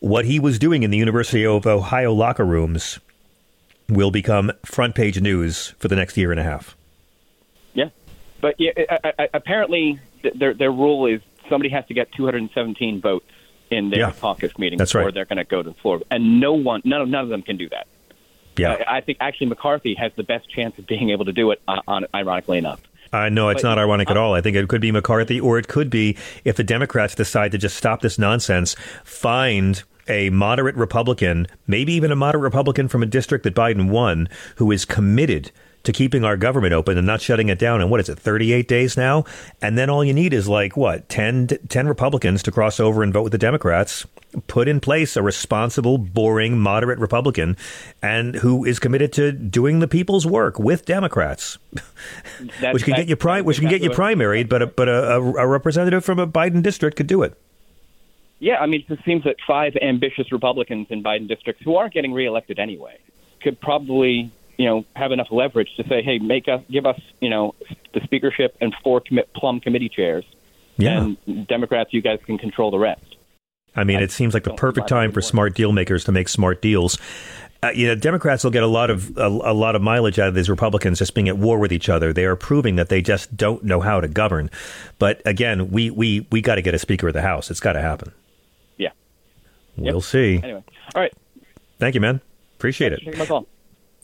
what he was doing in the University of Ohio locker rooms will become front page news for the next year and a half. Yeah, but yeah, I, I, apparently their their rule is somebody has to get 217 votes in their Yeah. caucus meeting That's before right. they're going to go to the floor, and no one, none of none of them can do that. Yeah. I, I think actually McCarthy has the best chance of being able to do it. Uh, on ironically enough. Uh, no, it's But- not ironic at all. I think it could be McCarthy, or it could be if the Democrats decide to just stop this nonsense, find a moderate Republican, maybe even a moderate Republican from a district that Biden won, who is committed to keeping our government open and not shutting it down in what is it 38 days now? And then all you need is like what 10 10 Republicans to cross over and vote with the Democrats put in place a responsible boring moderate Republican and who is committed to doing the people's work with Democrats which can get you pri- which can get you primaried but a, but a, a representative from a Biden district could do it Yeah, I mean, it seems that five ambitious Republicans in Biden districts who aren't getting reelected anyway could probably, you know, have enough leverage to say, "Hey, make us, give us, you know, the speakership and four commit plum committee chairs, Yeah. and Democrats, you guys can control the rest." I mean, it seems like the perfect time for smart deal makers to make smart deals. Uh, you know, Democrats will get a lot of a, a lot of mileage out of these Republicans just being at war with each other. They are proving that they just don't know how to govern. But again, we we we got to get a Speaker of the House. It's got to happen. Yeah. We'll see. Anyway, all right. Thank you, man. Appreciate it. Take my call.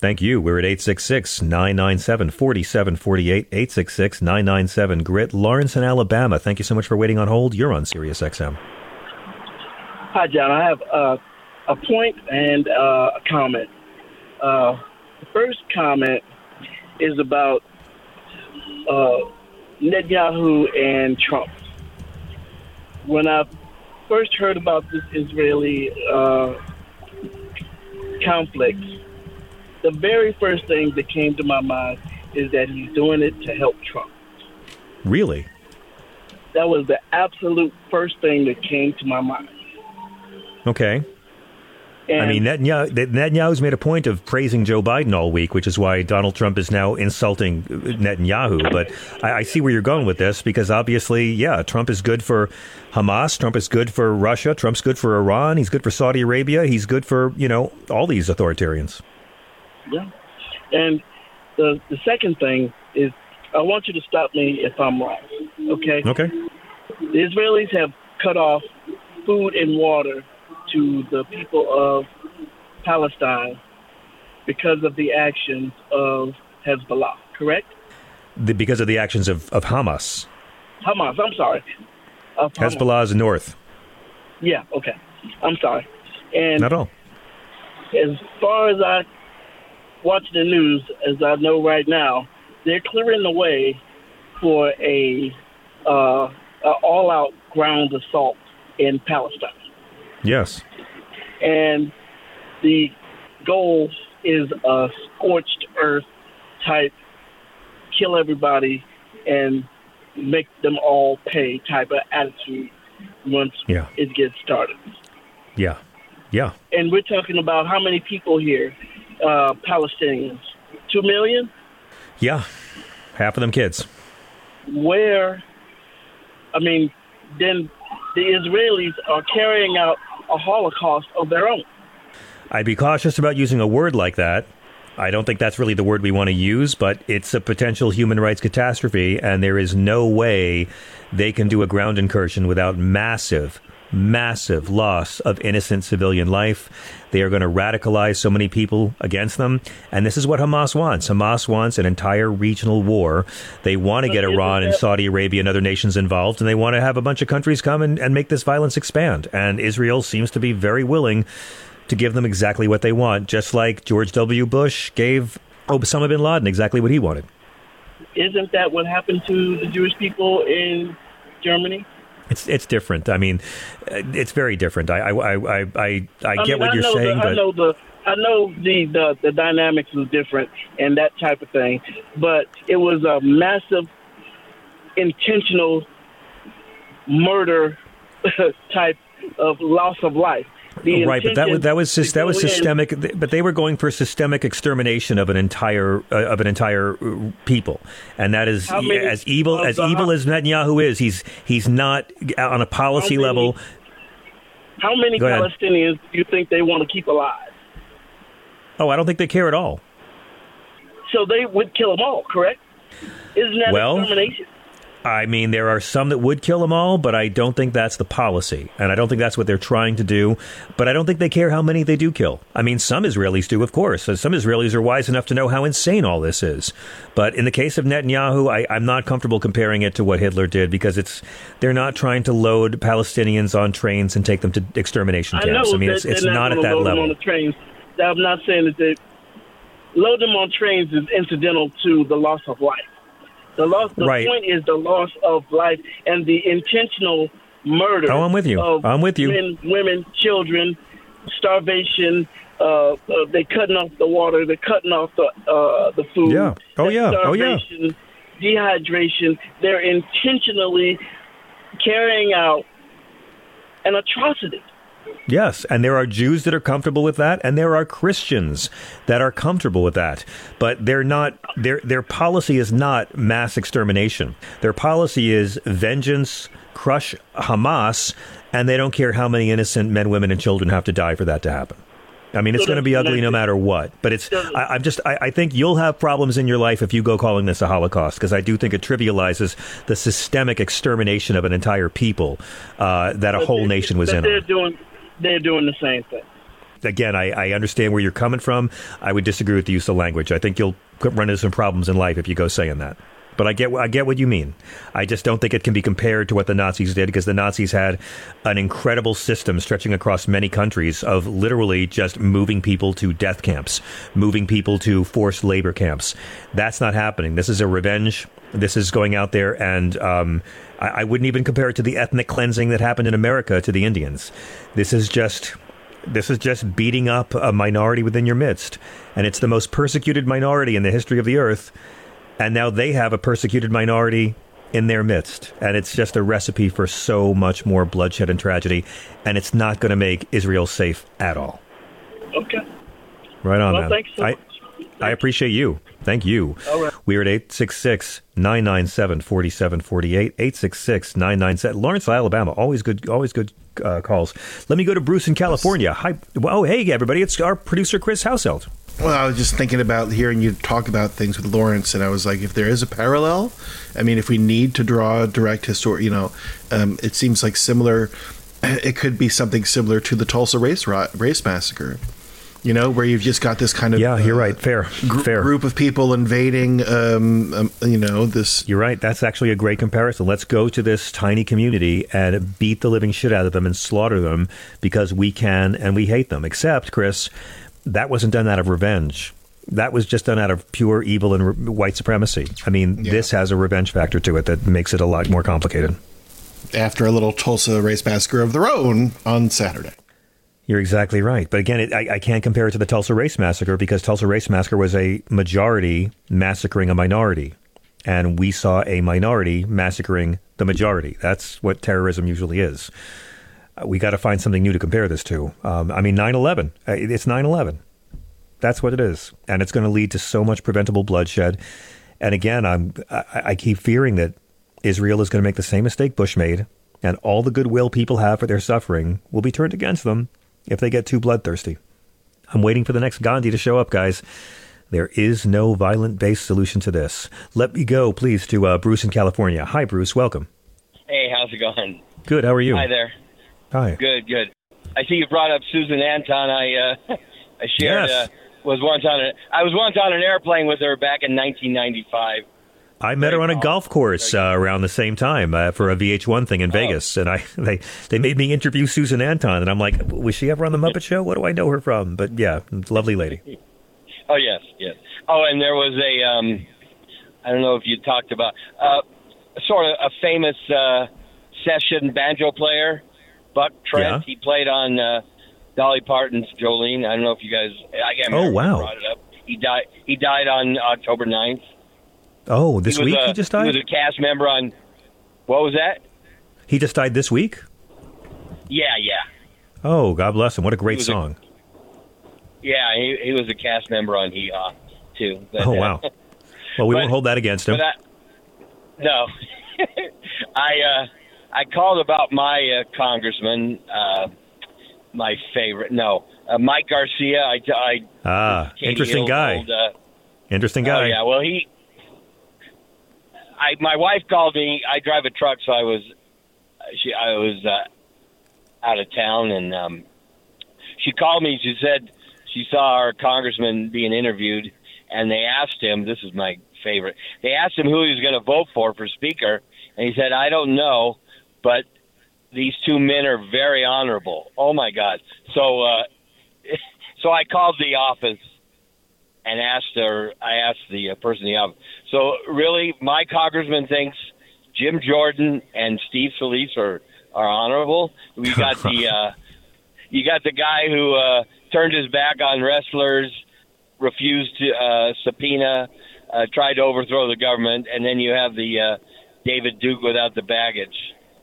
Thank you. We're at 866 997 4748. 866 997 GRIT. Lawrence in Alabama. Thank you so much for waiting on hold. You're on Sirius XM. Hi, John. I have uh, a point and uh, a comment. Uh, the first comment is about uh, Netanyahu and Trump. When I first heard about this Israeli uh, conflict, the very first thing that came to my mind is that he's doing it to help Trump. Really? That was the absolute first thing that came to my mind. Okay. I mean, Netanyahu, Netanyahu's made a point of praising Joe Biden all week, which is why Donald Trump is now insulting Netanyahu. But I, I see where you're going with this because obviously, yeah, Trump is good for Hamas. Trump is good for Russia. Trump's good for Iran. He's good for Saudi Arabia. He's good for, you know, all these authoritarians. Yeah. And the the second thing is, I want you to stop me if I'm wrong. Okay. Okay. The Israelis have cut off food and water to the people of Palestine because of the actions of Hezbollah. Correct? The, because of the actions of, of Hamas. Hamas. I'm sorry. Of Hamas. Hezbollah is north. Yeah. Okay. I'm sorry. And Not all. as far as I watch the news, as I know right now, they're clearing the way for a, uh, a all-out ground assault in Palestine, Yes. and the goal is a scorched earth type, kill everybody and make them all pay type of attitude once Yeah. it gets started. Yeah. Yeah. and we're talking about how many people here, uh, Palestinians, two million. Yeah. Half of them kids. Where, I mean, then the Israelis are carrying out a Holocaust of their own. I'd be cautious about using a word like that. I don't think that's really the word we want to use, but it's a potential human rights catastrophe, and there is no way they can do a ground incursion without massive, massive loss of innocent civilian life. They are going to radicalize so many people against them, and this is what Hamas wants. Hamas wants an entire regional war. They want to get Iran and Saudi Arabia and other nations involved, and they want to have a bunch of countries come and, and make this violence expand. And Israel seems to be very willing to give them exactly what they want, just like George W. Bush gave Osama bin Laden exactly what he wanted. Isn't that what happened to the Jewish people in Germany? It's it's different. I mean, it's very different. I I I I, I, I get mean, what I you're saying, the, I know the I know the, the the dynamics is different and that type of thing, but it was a massive, intentional murder type of loss of life. The right, but that was that was that was go in- systemic. But they were going for systemic extermination of an entire uh, of an entire uh, people, and that is many as evil as the- evil as Netanyahu is. He's he's not on a policy many- level. How many Palestinians do you think they want to keep alive? Oh, I don't think they care at all. So they would kill them all, correct? Isn't that Well, extermination? I mean, there are some that would kill them all, but I don't think that's the policy. And I don't think that's what they're trying to do. But I don't think they care how many they do kill. I mean, some Israelis do, of course. Some Israelis are wise enough to know how insane all this is. But in the case of Netanyahu, I, I'm not comfortable comparing it to what Hitler did because it's they're not trying to load Palestinians on trains and take them to extermination I know camps. I mean, it's, it's they're not at that level. on the trains. I'm not saying that they. load them on trains is incidental to the loss of life. The loss. The Right. point is the loss of life and the intentional murder. Oh, I'm with you. I'm with you. Men, women, children, starvation. Uh, uh, they're cutting off the water. They're cutting off the uh, the food. Yeah. Oh, yeah. Oh, yeah. starvation, Dehydration. They're intentionally carrying out an atrocity. Yes, and there are Jews that are comfortable with that, and there are Christians that are comfortable with that. But they're not. Their their policy is not mass extermination. Their policy is vengeance, crush Hamas, and they don't care how many innocent men, women, and children have to die for that to happen. I mean, it's going to be ugly no matter what. But it's. I, I'm just. I, I think you'll have problems in your life if you go calling this a Holocaust, because I do think it trivializes the systemic extermination of an entire people uh, that a whole nation was in. They're on. doing. They're doing the same thing. again, I, I understand where you're coming from. I would disagree with the use of language. I think you'll run into some problems in life if you go saying that. But I get I get what you mean. I just don't think it can be compared to what the Nazis did because the Nazis had an incredible system stretching across many countries of literally just moving people to death camps, moving people to forced labor camps. That's not happening. This is a revenge. This is going out there, and um, I, I wouldn't even compare it to the ethnic cleansing that happened in America to the Indians. This is just this is just beating up a minority within your midst. And it's the most persecuted minority in the history of the earth. And now they have a persecuted minority in their midst. And it's just a recipe for so much more bloodshed and tragedy. And it's not going to make Israel safe at all. Okay. Right on, Well, man. thanks so I. I appreciate you. Thank you. All right. We are at 866 997 4748. 866 997. Lawrence, Alabama. Always good, always good uh, calls. Let me go to Bruce in California. Hi. Oh, hey, everybody. It's our producer, Chris Household. Well, I was just thinking about hearing you talk about things with Lawrence, and I was like, if there is a parallel, I mean, if we need to draw a direct history, you know, um, it seems like similar. It could be something similar to the Tulsa race ro- race massacre, you know, where you've just got this kind of Yeah, you're right. Fair. Fair. group of people invading, um, um, you know, this. You're right. That's actually a great comparison. Let's go to this tiny community and beat the living shit out of them and slaughter them because we can and we hate them. Except, Chris, that wasn't done out of revenge. That was just done out of pure evil and re- white supremacy. I mean, this has a revenge factor to it that makes it a lot more complicated. After a little Tulsa race massacre of their own on Saturday. You're exactly right. But again, it, I, I can't compare it to the Tulsa Race Massacre because Tulsa Race Massacre was a majority massacring a minority. And we saw a minority massacring the majority. That's what terrorism usually is. Uh, We got to find something new to compare this to. Um, I mean, 9 11. Uh, It's 9 11. That's what it is. And it's going to lead to so much preventable bloodshed. And again, I'm, I, I keep fearing that Israel is going to make the same mistake Bush made, and all the goodwill people have for their suffering will be turned against them if they get too bloodthirsty. I'm waiting for the next Gandhi to show up, guys. There is no violent based solution to this. Let me go, please, to uh, Bruce in California. Hi, Bruce. Welcome. Hey, how's it going? Good. How are you? Hi there. Hi. Good, good. I see you brought up Susan Anton. I uh, I shared. Yes. Uh, was once on a, I was once on an airplane with her back in 1995. I met her on a golf course uh, around the same time uh, for a VH1 thing in Oh. Vegas, and I they they made me interview Susan Anton, and I'm like, was she ever on the Muppet Show? What do I know her from? But yeah, lovely lady. Oh yes, yes. Oh, and there was a um, I don't know if you talked about uh, sort of a famous uh, session banjo player, Buck Trent. Yeah. He played on uh, Dolly Parton's Jolene. I don't know if you guys. I can't Oh, remember who wow. Brought it up. He died. He died on October 9th. Oh, this he week a, he just died. He was a cast member on. What was that? He just died this week. Yeah, yeah, Oh, God bless him! What a great was a- song. yeah. He, he was a cast member on Hee Haw too. But, Oh uh, wow. Well, we But- won't hold that against him. I, no, I uh, I called about my uh, congressman, uh, my favorite. No, uh, Mike Garcia. I, I Ah, interesting Hill's guy. old, uh, Interesting guy. Oh yeah, well he. I my wife called me. I drive a truck, so I was, she I was uh, out of town, and um, she called me. She said she saw our congressman being interviewed, and they asked him. This is my favorite. They asked him who he was going to vote for for speaker, and he said, "I don't know, but these two men are very honorable." Oh my God! So, uh, so I called the office and asked her. I asked the uh, person in the office. So really, my congressman thinks Jim Jordan and Steve Scalise are are honorable. We got the uh, you got the guy who uh, turned his back on wrestlers, refused to uh, subpoena, uh, tried to overthrow the government, and then you have the uh, David Duke without the baggage,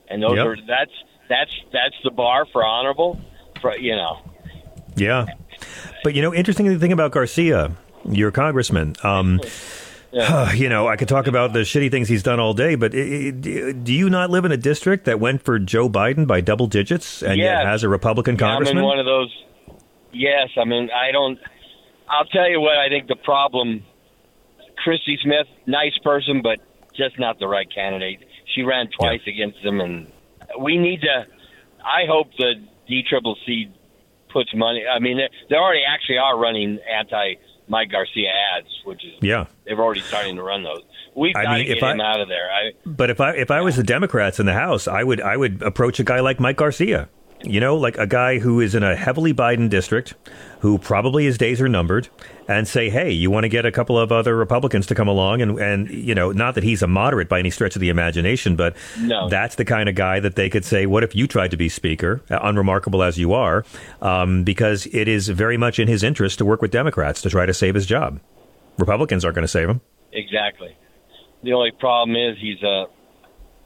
and those Yep. are that's that's that's the bar for honorable. For you know, Yeah. But you know, interesting thing about Garcia, your congressman. Um, you know, I could talk about the shitty things he's done all day, but i i do you not live in a district that went for Joe Biden by double digits and yet has a Republican Yeah, I'm congressman? in one of those. Yes, I mean I don't. I'll tell you what I think the problem. Christy Smith, nice person, but just not the right candidate. She ran twice against him, and we need to. I hope the DCCC puts money. I mean, they, they already actually are running anti Mike Garcia ads, which is yeah. they've already starting to run those. We've I got mean, to if get I- him out of there. I, But if I if I was the Democrats in the House, I would I would approach a guy like Mike Garcia. You know, like a guy who is in a heavily Biden district, who probably his days are numbered, and say, "Hey, you want to get a couple of other Republicans to come along?" And and you know, not that he's a moderate by any stretch of the imagination, but No. that's the kind of guy that they could say, "What if you tried to be Speaker, uh, unremarkable as you are?" Um, because it is very much in his interest to work with Democrats to try to save his job. Republicans aren't going to save him. exactly. The only problem is he's a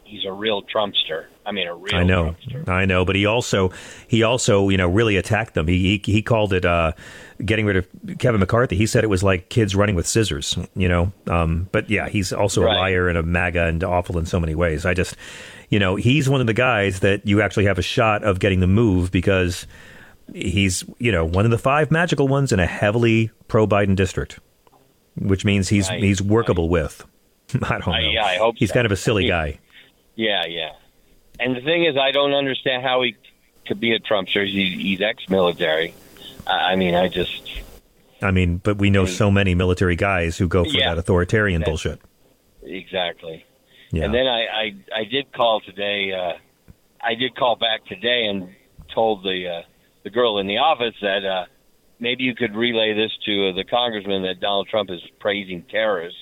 he's a real Trumpster. I mean, a real. I know, I know, but he also he also you know really attacked them. He he, he called it uh, getting rid of Kevin McCarthy. He said it was like kids running with scissors. You know, um, but yeah, he's also a liar and a MAGA and awful in so many ways. I just you know he's one of the guys that you actually have a shot of getting the move because he's you know one of the five magical ones in a heavily pro Biden district, which means he's Right, he's workable with. I don't know. I- yeah, I hope he's so. kind of a silly guy. Yeah, yeah. And the thing is, I don't understand how he could be a Trumpster. He's, he's ex-military. I I mean, I just I mean, but we know so many military guys who go for Yeah. that authoritarian bullshit. exactly. Yeah. And then I, I, I did call today. Uh, I did call back today and told the uh, the girl in the office that uh, maybe you could relay this to uh, the congressman that Donald Trump is praising terrorists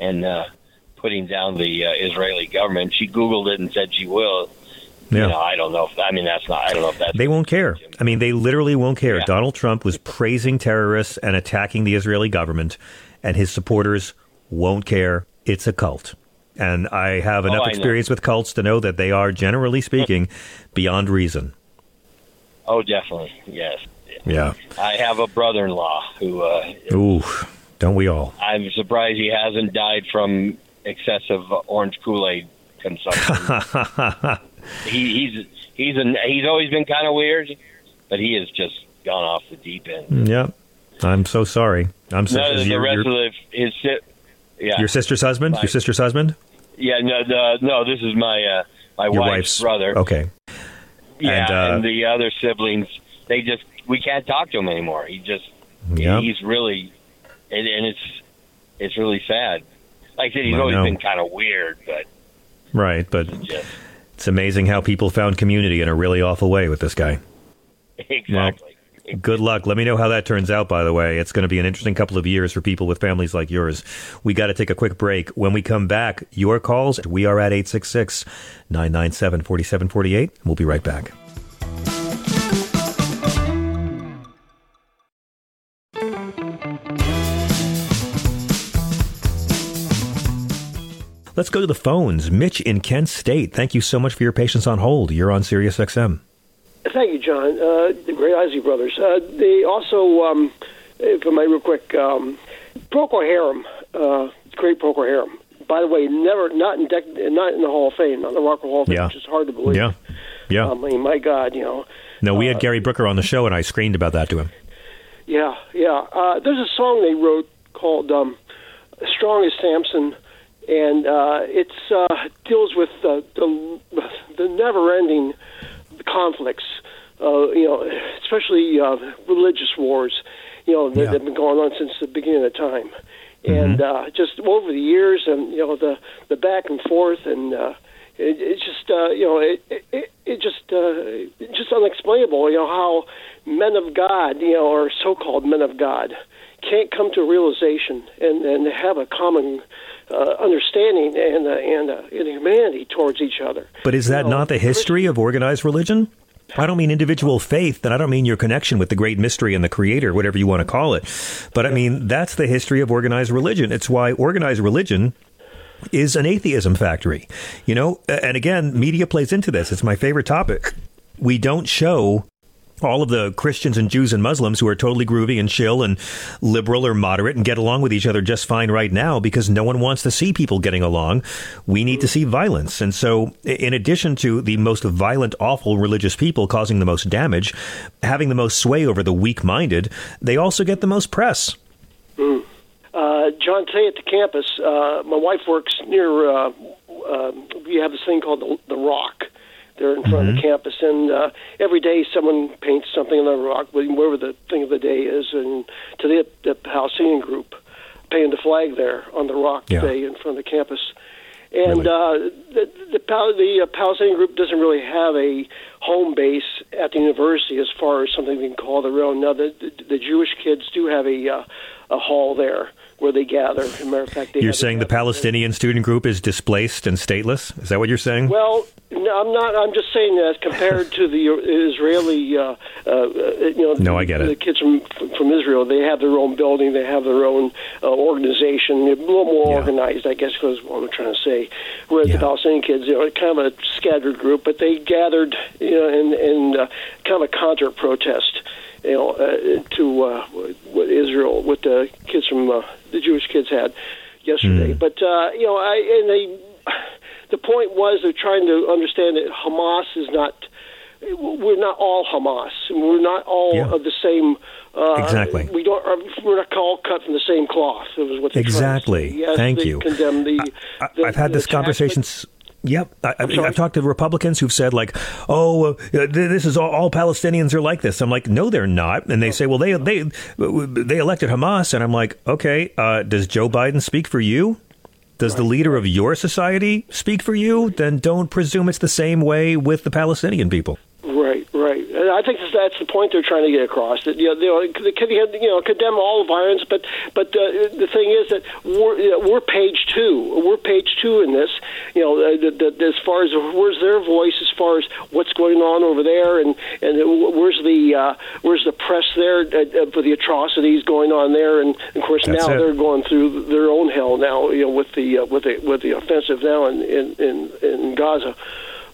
and uh, putting down the uh, Israeli government. She Googled it and said she will. Yeah. You know, I don't know if I mean that's not. I don't know if that's They won't care. I mean, they literally won't care. Yeah. Donald Trump was praising terrorists and attacking the Israeli government, and his supporters won't care. It's a cult. And I have Oh, enough I know. experience with cults to know that they are, generally speaking, beyond reason. Oh, definitely. Yes. Yeah. I have a brother-in-law who uh, Ooh, don't we all? I'm surprised he hasn't died from excessive orange Kool-Aid consumption. he, he's he's an, he's always been kind of weird, but he has just gone off the deep end. yeah. I'm so sorry. I'm so of the your, rest your, of the his si- yeah your sister's husband? My- Your sister's husband? yeah no the, no this is my uh, my wife's, wife's brother Okay. yeah And, uh, and the other siblings they just we can't talk to him anymore. He just Yeah. he's really and, and it's it's really sad. Like I said, he's I always know. been kind of weird, but Right, but just it's amazing how people found community in a really awful way with this guy. exactly. Good luck. Let me know how that turns out, by the way. It's going to be an interesting couple of years for people with families like yours. We got to take a quick break. When we come back, your calls, we are at 866 997 4748. We'll be right back. Let's go to the phones. Mitch in Kent State. Thank you so much for your patience on hold. You're on Sirius XM. Thank you, John. Uh, the great Isley brothers. Uh, they also, um, if I may, real quick, um, Procol Harum, uh, great Procol Harum. By the way, never not in dec- not in the Hall of Fame, not in the Rock and Roll Hall of Fame, Yeah. which is hard to believe. Yeah. Yeah. I mean, my God, you know. No, we Uh, had Gary Brooker on the show, and I screamed about that to him. Yeah, yeah. Uh, there's a song they wrote called um, "Strong as Samson," and uh, it's uh, deals with uh, the the never-ending conflicts. Uh, you know, especially uh, religious wars. You know that have been going on since the beginning of time, and uh, just over the years, and you know the the back and forth, and uh, it, it's just uh, you know it it, it just uh, it's just unexplainable. You know how men of God, you know, or so-called men of God, can't come to a realization and and have a common uh, understanding and uh, and, uh, and humanity towards each other. But is that not the history of organized religion? I don't mean individual faith, and I don't mean your connection with the great mystery and the creator, whatever you want to call it. But I mean, that's the history of organized religion. It's why organized religion is an atheism factory. You know, and again, media plays into this. It's my favorite topic. We don't show all of the Christians and Jews and Muslims who are totally groovy and chill and liberal or moderate and get along with each other just fine right now because no one wants to see people getting along. We need to see violence. And so, in addition to the most violent, awful religious people causing the most damage, having the most sway over the weak minded, they also get the most press. Mm. Uh, John, today at the campus, uh, my wife works near, uh, uh, we have this thing called the, the Rock there in front mm-hmm. of the mm-hmm. campus. And uh, every day someone paints something on the rock, whatever the thing of the day is. And today the Palestinian group painted the flag there on the rock yeah. today in front of the campus. And really? uh, the the, the uh, Palestinian group doesn't really have a home base at the university as far as something we can call their own. Now the the, the Jewish kids do have a uh, a hall there where they gather. As a matter of fact, you're saying the Palestinian there. student group is displaced and stateless. Is that what you're saying? Well, no, I'm not. I'm just saying that compared to the Israeli, uh, uh, you know, no, I get it. The kids from from Israel, they have their own building, they have their own uh, organization, a little more yeah. organized, I guess, is what I'm trying to say. Whereas yeah. the Palestinian kids, you know, kind of a scattered group, but they gathered, you know, in in uh, kind of a counter protest you know, uh, to uh, what Israel, what the kids from uh, the Jewish kids had yesterday. Mm. But uh, you know, I and they, the point was they're trying to understand that Hamas is not. We're not all Hamas. We're not all yeah. of the same. Uh, exactly. We don't. We're not all cut from the same cloth. It was what exactly. Yes, Thank you. Condemn the. I, have had this conversation. Yep, I, have talked to Republicans who've said like, "Oh, uh, this is all, all, Palestinians are like this." I'm like, "No, they're not." And they say, "Well, they they they elected Hamas," and I'm like, "Okay, uh, does Joe Biden speak for you? Does the leader of your society speak for you? Then don't presume it's the same way with the Palestinian people." Right, right. And I think that's the point they're trying to get across. That you know, they, you know, condemn all violence, but but uh, the thing is that we're we're page two. We're page two in this. You know, uh, the, the, as far as where's their voice, as far as what's going on over there, and and where's the uh, where's the press there uh, uh, for the atrocities going on there, and of course that's now it. they're going through their own hell now. You know, with the uh, with the with the offensive now in in in, in Gaza.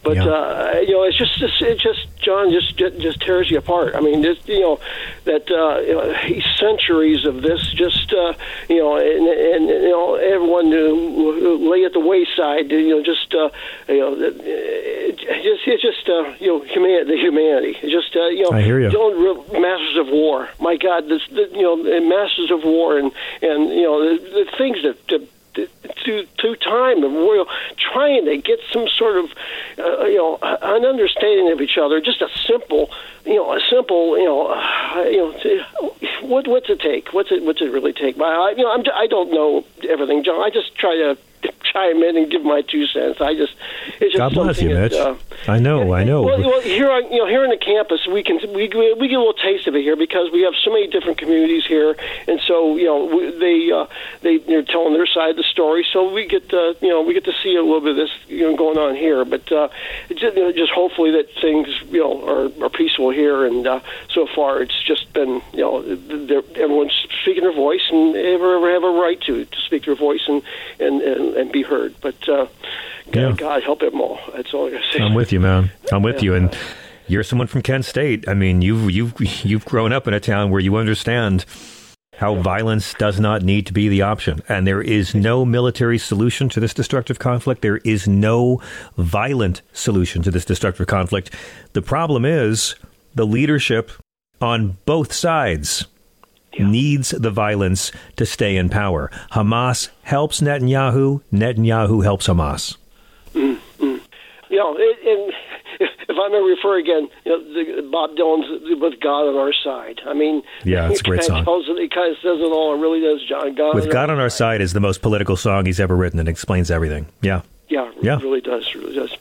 But yeah. uh, you know, it's just, it just John just just tears you apart. I mean, just you know that uh, you know, centuries of this just uh, you know and, and you know everyone who lay at the wayside. You know, just uh, you know, it just it's just uh, you know humanity, the humanity. It's just uh, you know, I hear you. Don't, masters of war. My God, this the, you know, masters of war and and you know the, the things that. that to to time the royal trying to get some sort of uh, you know an understanding of each other just a simple you know a simple you know uh, you know what what's it take? What's it what's it really take? I you know I'm I don't know everything John. I just try to chime in and give my two cents. I just it's just God bless you, Mitch. That, uh, I know, I know. Well, well, here on you know here on the campus, we can we we get a little taste of it here because we have so many different communities here, and so you know we, they uh, they they're telling their side of the story. So we get uh, you know we get to see a little bit of this you know going on here, but uh, just, you know, just hopefully that things you know are, are peaceful here. And uh, so far, it's just been you know everyone's speaking their voice and ever ever have a right to to speak their voice and and and, and be heard. But uh, yeah. God help them all. That's all I got to say. I'm with you, man. I'm with yeah. you, and you're someone from Kent State. I mean, you've you've you've grown up in a town where you understand how violence does not need to be the option. And there is no military solution to this destructive conflict. There is no violent solution to this destructive conflict. The problem is the leadership on both sides yeah. needs the violence to stay in power. Hamas helps Netanyahu, Netanyahu helps Hamas. Mm-hmm. You know, it, and if I may refer again, you know, the, Bob Dylan's "With God on Our Side." I mean, yeah, it's a great song. Tells it, it kind of says it all. It really does, John. God "With God on Our Side" is the most political song he's ever written and explains everything. Yeah. Yeah, Yeah. it really does. Really does.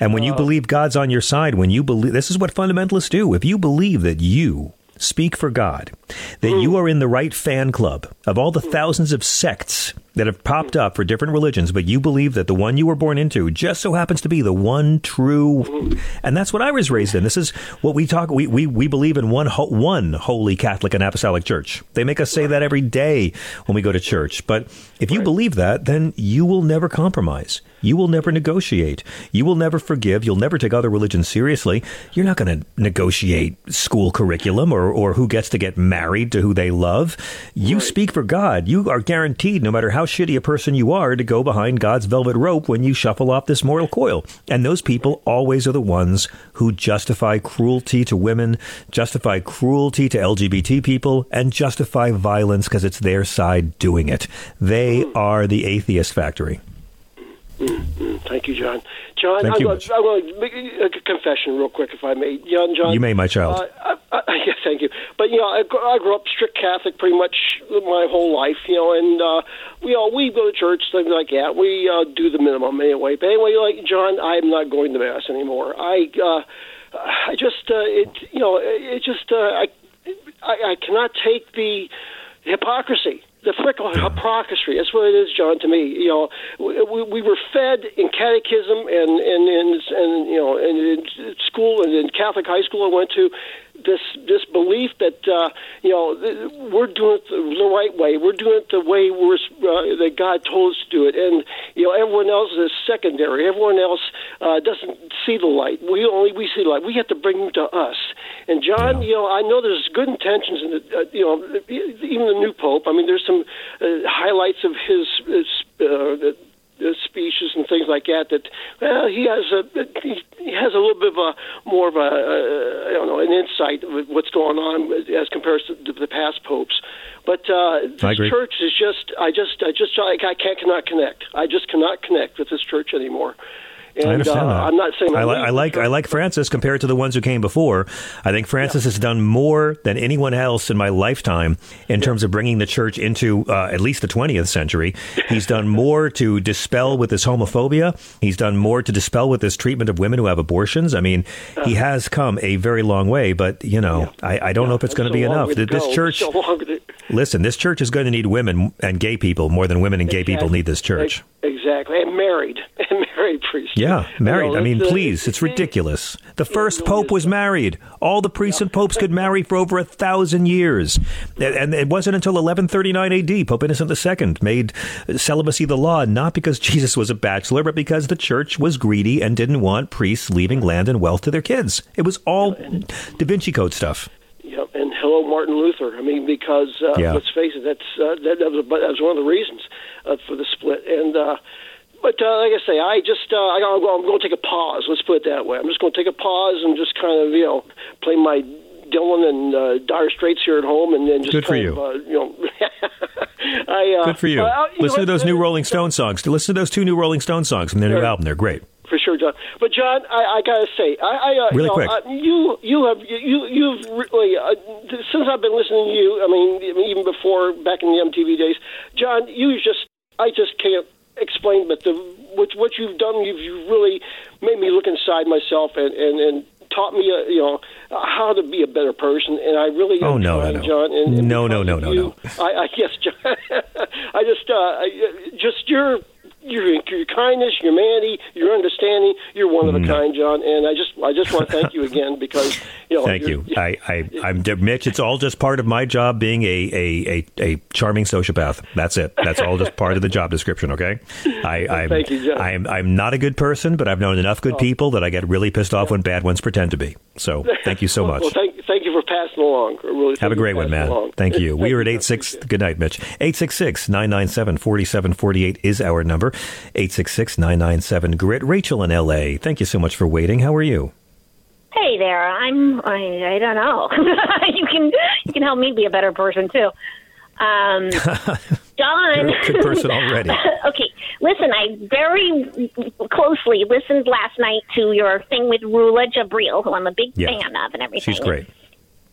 And when you believe God's on your side, when you believe, this is what fundamentalists do. If you believe that you speak for God, that you are in the right fan club. Of all the thousands of sects that have popped up for different religions, but you believe that the one you were born into just so happens to be the one true, and that's what I was raised in. This is what we talk. We we, we believe in one ho- one holy Catholic and Apostolic Church. They make us say that every day when we go to church. But if you believe that, then you will never compromise. You will never negotiate. You will never forgive. You'll never take other religions seriously. You're not going to negotiate school curriculum or, or who gets to get married to who they love. You speak for God. You are guaranteed, no matter how shitty a person you are, to go behind God's velvet rope when you shuffle off this mortal coil. And those people always are the ones who justify cruelty to women, justify cruelty to LGBT people, and justify violence because it's their side doing it. They hmm. are the atheist factory. Mm, Thank you, John. John, Thank I'm, you. I'm going to make a confession real quick, if I may. John, John You may, my child. Uh, I, I, yes, thank you. But you know, I, I grew up strict Catholic pretty much my whole life. You know, and uh, we all we go to church, things like that. We uh, do the minimum anyway. But anyway, like John, I'm not going to mass anymore. I uh, I just uh, it you know it just uh, I, I I cannot take the hypocrisy. The frickle hypocrisy. That's what it is, John. To me, you know, we, we- we were fed in catechism and and and, and you know, and in school and in Catholic high school I went to this this belief that uh, you know th- we're doing it the, right way. We're doing it the way we're uh, that God told us to do it, and you know everyone else is secondary. Everyone else uh, doesn't see the light. We only we see the light. We have to bring them to us. And John, you know, I know there's good intentions in the, uh, you know, even the new pope. I mean, there's some uh, highlights of his, his uh, speeches and things like that. That well, he has a he, has a little bit of a more of a uh, I don't know an insight of what's going on as compared to the past popes. But uh, this church is just I just I just I, I can't cannot connect. I just cannot connect with this church anymore. And I understand uh, that. I'm not saying I, li- I like I like Francis compared to the ones who came before. I think Francis has done more than anyone else in my lifetime in terms of bringing the church into uh, at least the 20th century. He's done more to dispel with this homophobia. He's done more to dispel with this treatment of women who have abortions. I mean, he has come a very long way, but you know, I, I don't know if it's going to be enough. This church, So long listen, this church is going to need women and gay people more than women and gay people need this church. Exactly, and married, and married priests. Yeah, married. You know, I mean, please, it's ridiculous. The first pope was married. All the priests and popes could marry for over a thousand years. And- And it wasn't until 1139 AD, Pope Innocent II made celibacy the law, not because Jesus was a bachelor, but because the church was greedy and didn't want priests leaving land and wealth to their kids. It was all Da Vinci Code stuff. Yep, and hello, Martin Luther. I mean, because uh, Yeah. let's face it, that's uh, that, that was that was one of the reasons uh, for the split. And uh, but uh, like I say, I just uh, I, I'm going to take a pause. Let's put it that way. I'm just going to take a pause and just kind of you know play my Dylan and uh, Dire Straits here at home, and then just Good for you. Of, uh, you know, I uh, Good for you. uh, you Listen know to those what? new Rolling Stone songs. Listen to those two new Rolling Stone songs from their new album. They're great. For sure, John. But John, I, I gotta say, I, I uh, Really you know, quick. uh, you you have you you've really uh, since I've been listening to you. I mean, even before back in the MTV days, John, you just I just can't explain. But the what what you've done, you've you really made me look inside myself and and and taught me, uh, you know, how to be a better person. And I really Oh, no, no, no. John. And, and No, no, because no, of no, I, I yes, John. I just uh, I, just your your your kindness, your humanity, your understanding. You're one Mm. of a kind, John. And I just I just want to thank you again because you know. Thank you're- I, I, I'm Mitch. It's all just part of my job being a, a, a, a charming sociopath. That's it. That's all just part of the job description. Okay. I, I'm, Thank you, John. I'm, I'm not a good person, but I've known enough good people that I get really pissed off when bad ones pretend to be. So thank you so much. Well, thank thank you for passing along. Really Have a great one, man. along. Thank you. We are at 86. Good night, Mitch. 866 997 4748 is our number. 866 997 GRIT. Rachel in LA. Thank you so much for waiting. How are you? Hey there, I'm. I, I don't know. you can you can help me be a better person too. Um, John, You're a good person already. okay, listen. I very closely listened last night to your thing with Rula Jebreal, who I'm a big Yeah. fan of, and everything. She's great.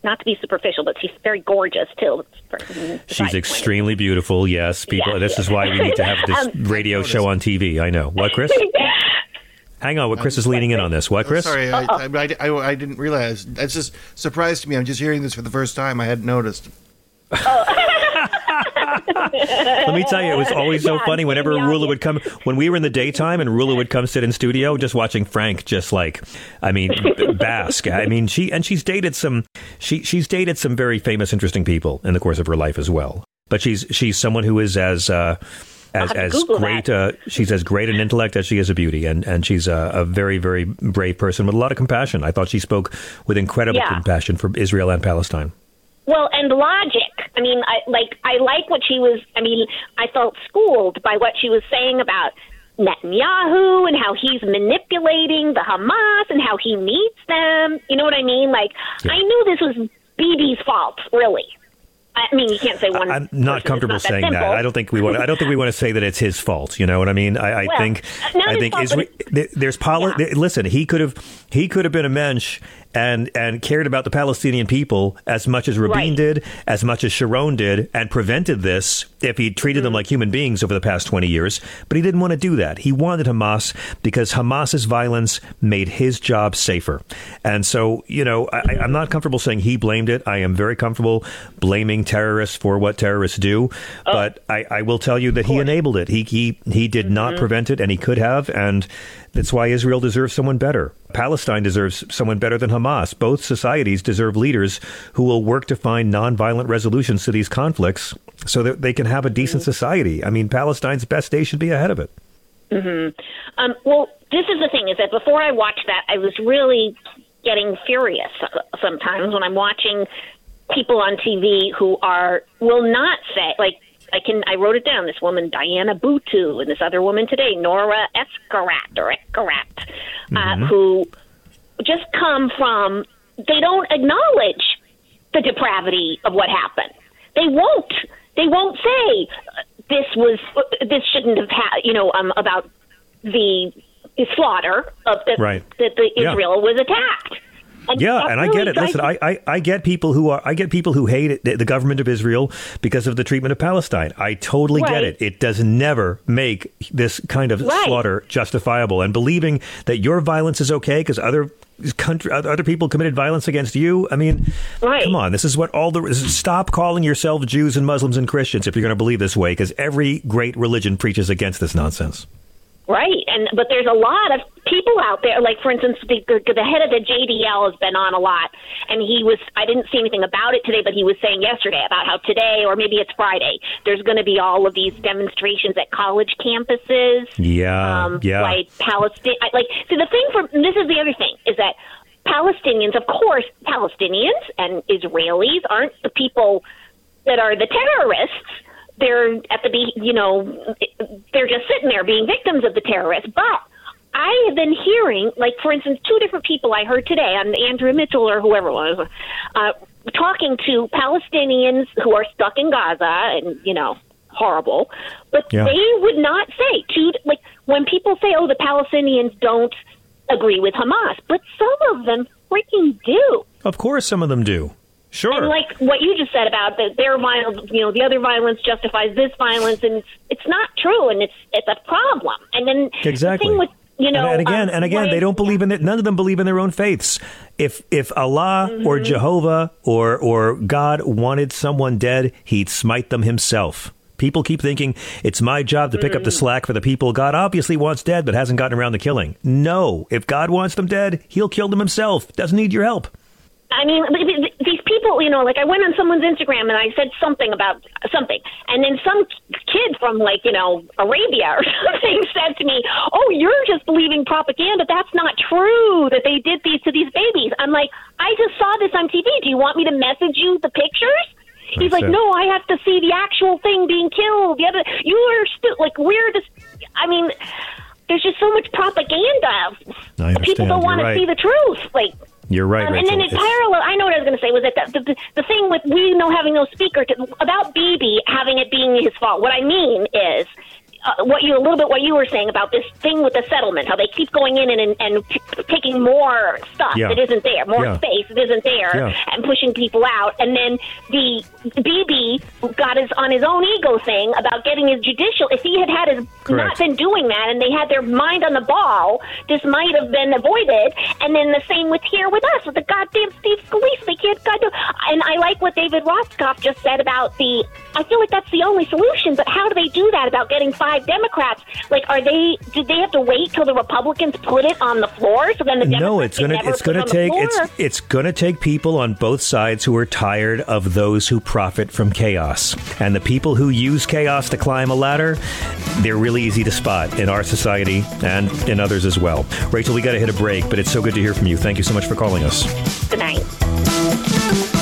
not to be superficial, but she's very gorgeous too. She's extremely beautiful. Yes, people. Yeah. This is why we need to have this Um, radio show on TV. I know. What, Chris? Hang on. What Chris is leaning in on this? What, Chris? Sorry, I, I, I, I, I didn't realize. That's just surprised to me. I'm just hearing this for the first time. I hadn't noticed. Let me tell you, it was always so Yeah, funny whenever yeah, Rula would come. When we were in the daytime and Rula would come sit in studio, just watching Frank, just like, I mean, bask. I mean, she and she's dated some. She she's dated some very famous, interesting people in the course of her life as well. But she's she's someone who is as. Uh, as, as Google great, uh, she's as great an intellect as she is a beauty, and, and she's a, a very, very brave person with a lot of compassion. I thought she spoke with incredible Yeah. compassion for Israel and Palestine. Well, and logic. I mean, I like I like what she was. I mean, I felt schooled by what she was saying about Netanyahu and how he's manipulating the Hamas and how he needs them. You know what I mean? Like, I knew this was Bibi's fault, really. I mean, you can't say one. I'm not comfortable not saying that. simple. I don't think we want. I don't think we want to say that it's his fault. You know what I mean? I, I Well, think. I think fault, is but there- there's poli- Listen, he could have. He could have been a mensch and and cared about the Palestinian people as much as Rabin Right. did, as much as Sharon did, and prevented this if he treated Mm-hmm. them like human beings over the past 20 years. But he didn't want to do that. He wanted Hamas because Hamas's violence made his job safer. And so, you know, I, I'm not comfortable saying he blamed it. I am very comfortable blaming terrorists for what terrorists do. Oh. But I, I will tell you that he enabled it. He he he did not Mm-hmm. prevent it, and he could have. And that's why Israel deserves someone better. Palestine deserves someone better than Hamas. Both societies deserve leaders who will work to find nonviolent resolutions to these conflicts so that they can have a decent Mm-hmm. society. I mean, Palestine's best days should be ahead of it. hmm Um, well, this is the thing: is that before I watched that, I was really getting furious sometimes when I'm watching people on TV who are will not say like I can I wrote it down. This woman Diana Buttu and this other woman today, Nora Escarat or Escarat, uh, who just come from they don't acknowledge the depravity of what happened. They won't. They won't say uh, this was this shouldn't have had you know um, about the slaughter of the Right. that the Yeah. Israel was attacked. And Yeah, and I get it. Listen, I, I, I get people who are I get people who hate it, the government of Israel because of the treatment of Palestine. I totally get it. It does never make this kind of Right. slaughter justifiable. And believing that your violence is okay because other country other other people committed violence against you. I mean, come on. This is what all the stop calling yourselves Jews and Muslims and Christians if you're going to believe this way because every great religion preaches against this nonsense. Right, and but there's a lot of people out there. Like for instance, the, the the head of the JDL has been on a lot, and he was. I didn't see anything about it today, but he was saying yesterday about how today, or maybe it's Friday, there's going to be all of these demonstrations at college campuses. Yeah, um, yeah. like Palestine. Like, see, the thing for this is the other thing is that Palestinians, of course, Palestinians and Israelis aren't the people that are the terrorists. They're at the be, you know, they're just sitting there being victims of the terrorists. But I have been hearing, like, for instance, two different people I heard today on Andrea Mitchell or whoever it was, uh, talking to Palestinians who are stuck in Gaza and, you know, horrible. But Yeah. they would not say to like when people say, "Oh, the Palestinians don't agree with Hamas," but some of them freaking do. Of course, some of them do. Sure. And like what you just said about that, their violence, you know, the other violence justifies this violence, and it's not true, and it's it's a problem. And then Exactly. the thing with you know, and, and again, um, and again, they don't believe in it. None of them believe in their own faiths. If if Allah Mm-hmm. or Jehovah or or God wanted someone dead, He'd smite them Himself. People keep thinking it's my job to pick up the Mm. slack for the people God obviously wants dead, but hasn't gotten around to killing. No, if God wants them dead, He'll kill them Himself. Doesn't need your help. I mean, th- th- these people, you know, like I went on someone's Instagram and I said something about something, and then some kid from like, you know, Arabia or something said to me, "Oh, you're just believing propaganda. That's not true. That they did these to these babies." I'm like, "I just saw this on TV. Do you want me to message you the pictures?" He's like, it. "No, I have to see the actual thing being killed. The other, you are still like, we're just. I mean." There's just so much propaganda. I People don't want You're to see the truth. Like, You're right, um, and then in parallel, I know what I was going to say was that the, the, the thing with we know having no speaker to, about Bibi having it being his fault. What I mean is, uh, what you a little bit what you were saying about this thing with the settlement, how they keep going in and and, and t- taking more stuff Yeah. that isn't there, more Yeah. space that isn't there, Yeah. and pushing people out. And then the Bibi got his on his own ego thing about getting his judicial. If he had had his not been doing that, and they had their mind on the ball, this might have been avoided. And then the same with here with us with the goddamn Steve Scalise. They can't goddamn. And I like what David Rothkopf just said about the. I feel like that's the only solution. But how do they do that about getting five Democrats? Like, are they? Did they have to wait till the Republicans put it on the floor? So then the Democrats No, it's gonna it's gonna it take it's it's gonna take people on both sides who are tired of those who profit from chaos. And the people who use chaos to climb a ladder, they're really really easy to spot in our society and in others as well. Rachel, we got to hit a break, but it's so good to hear from you. Thank you so much for calling us. Good night.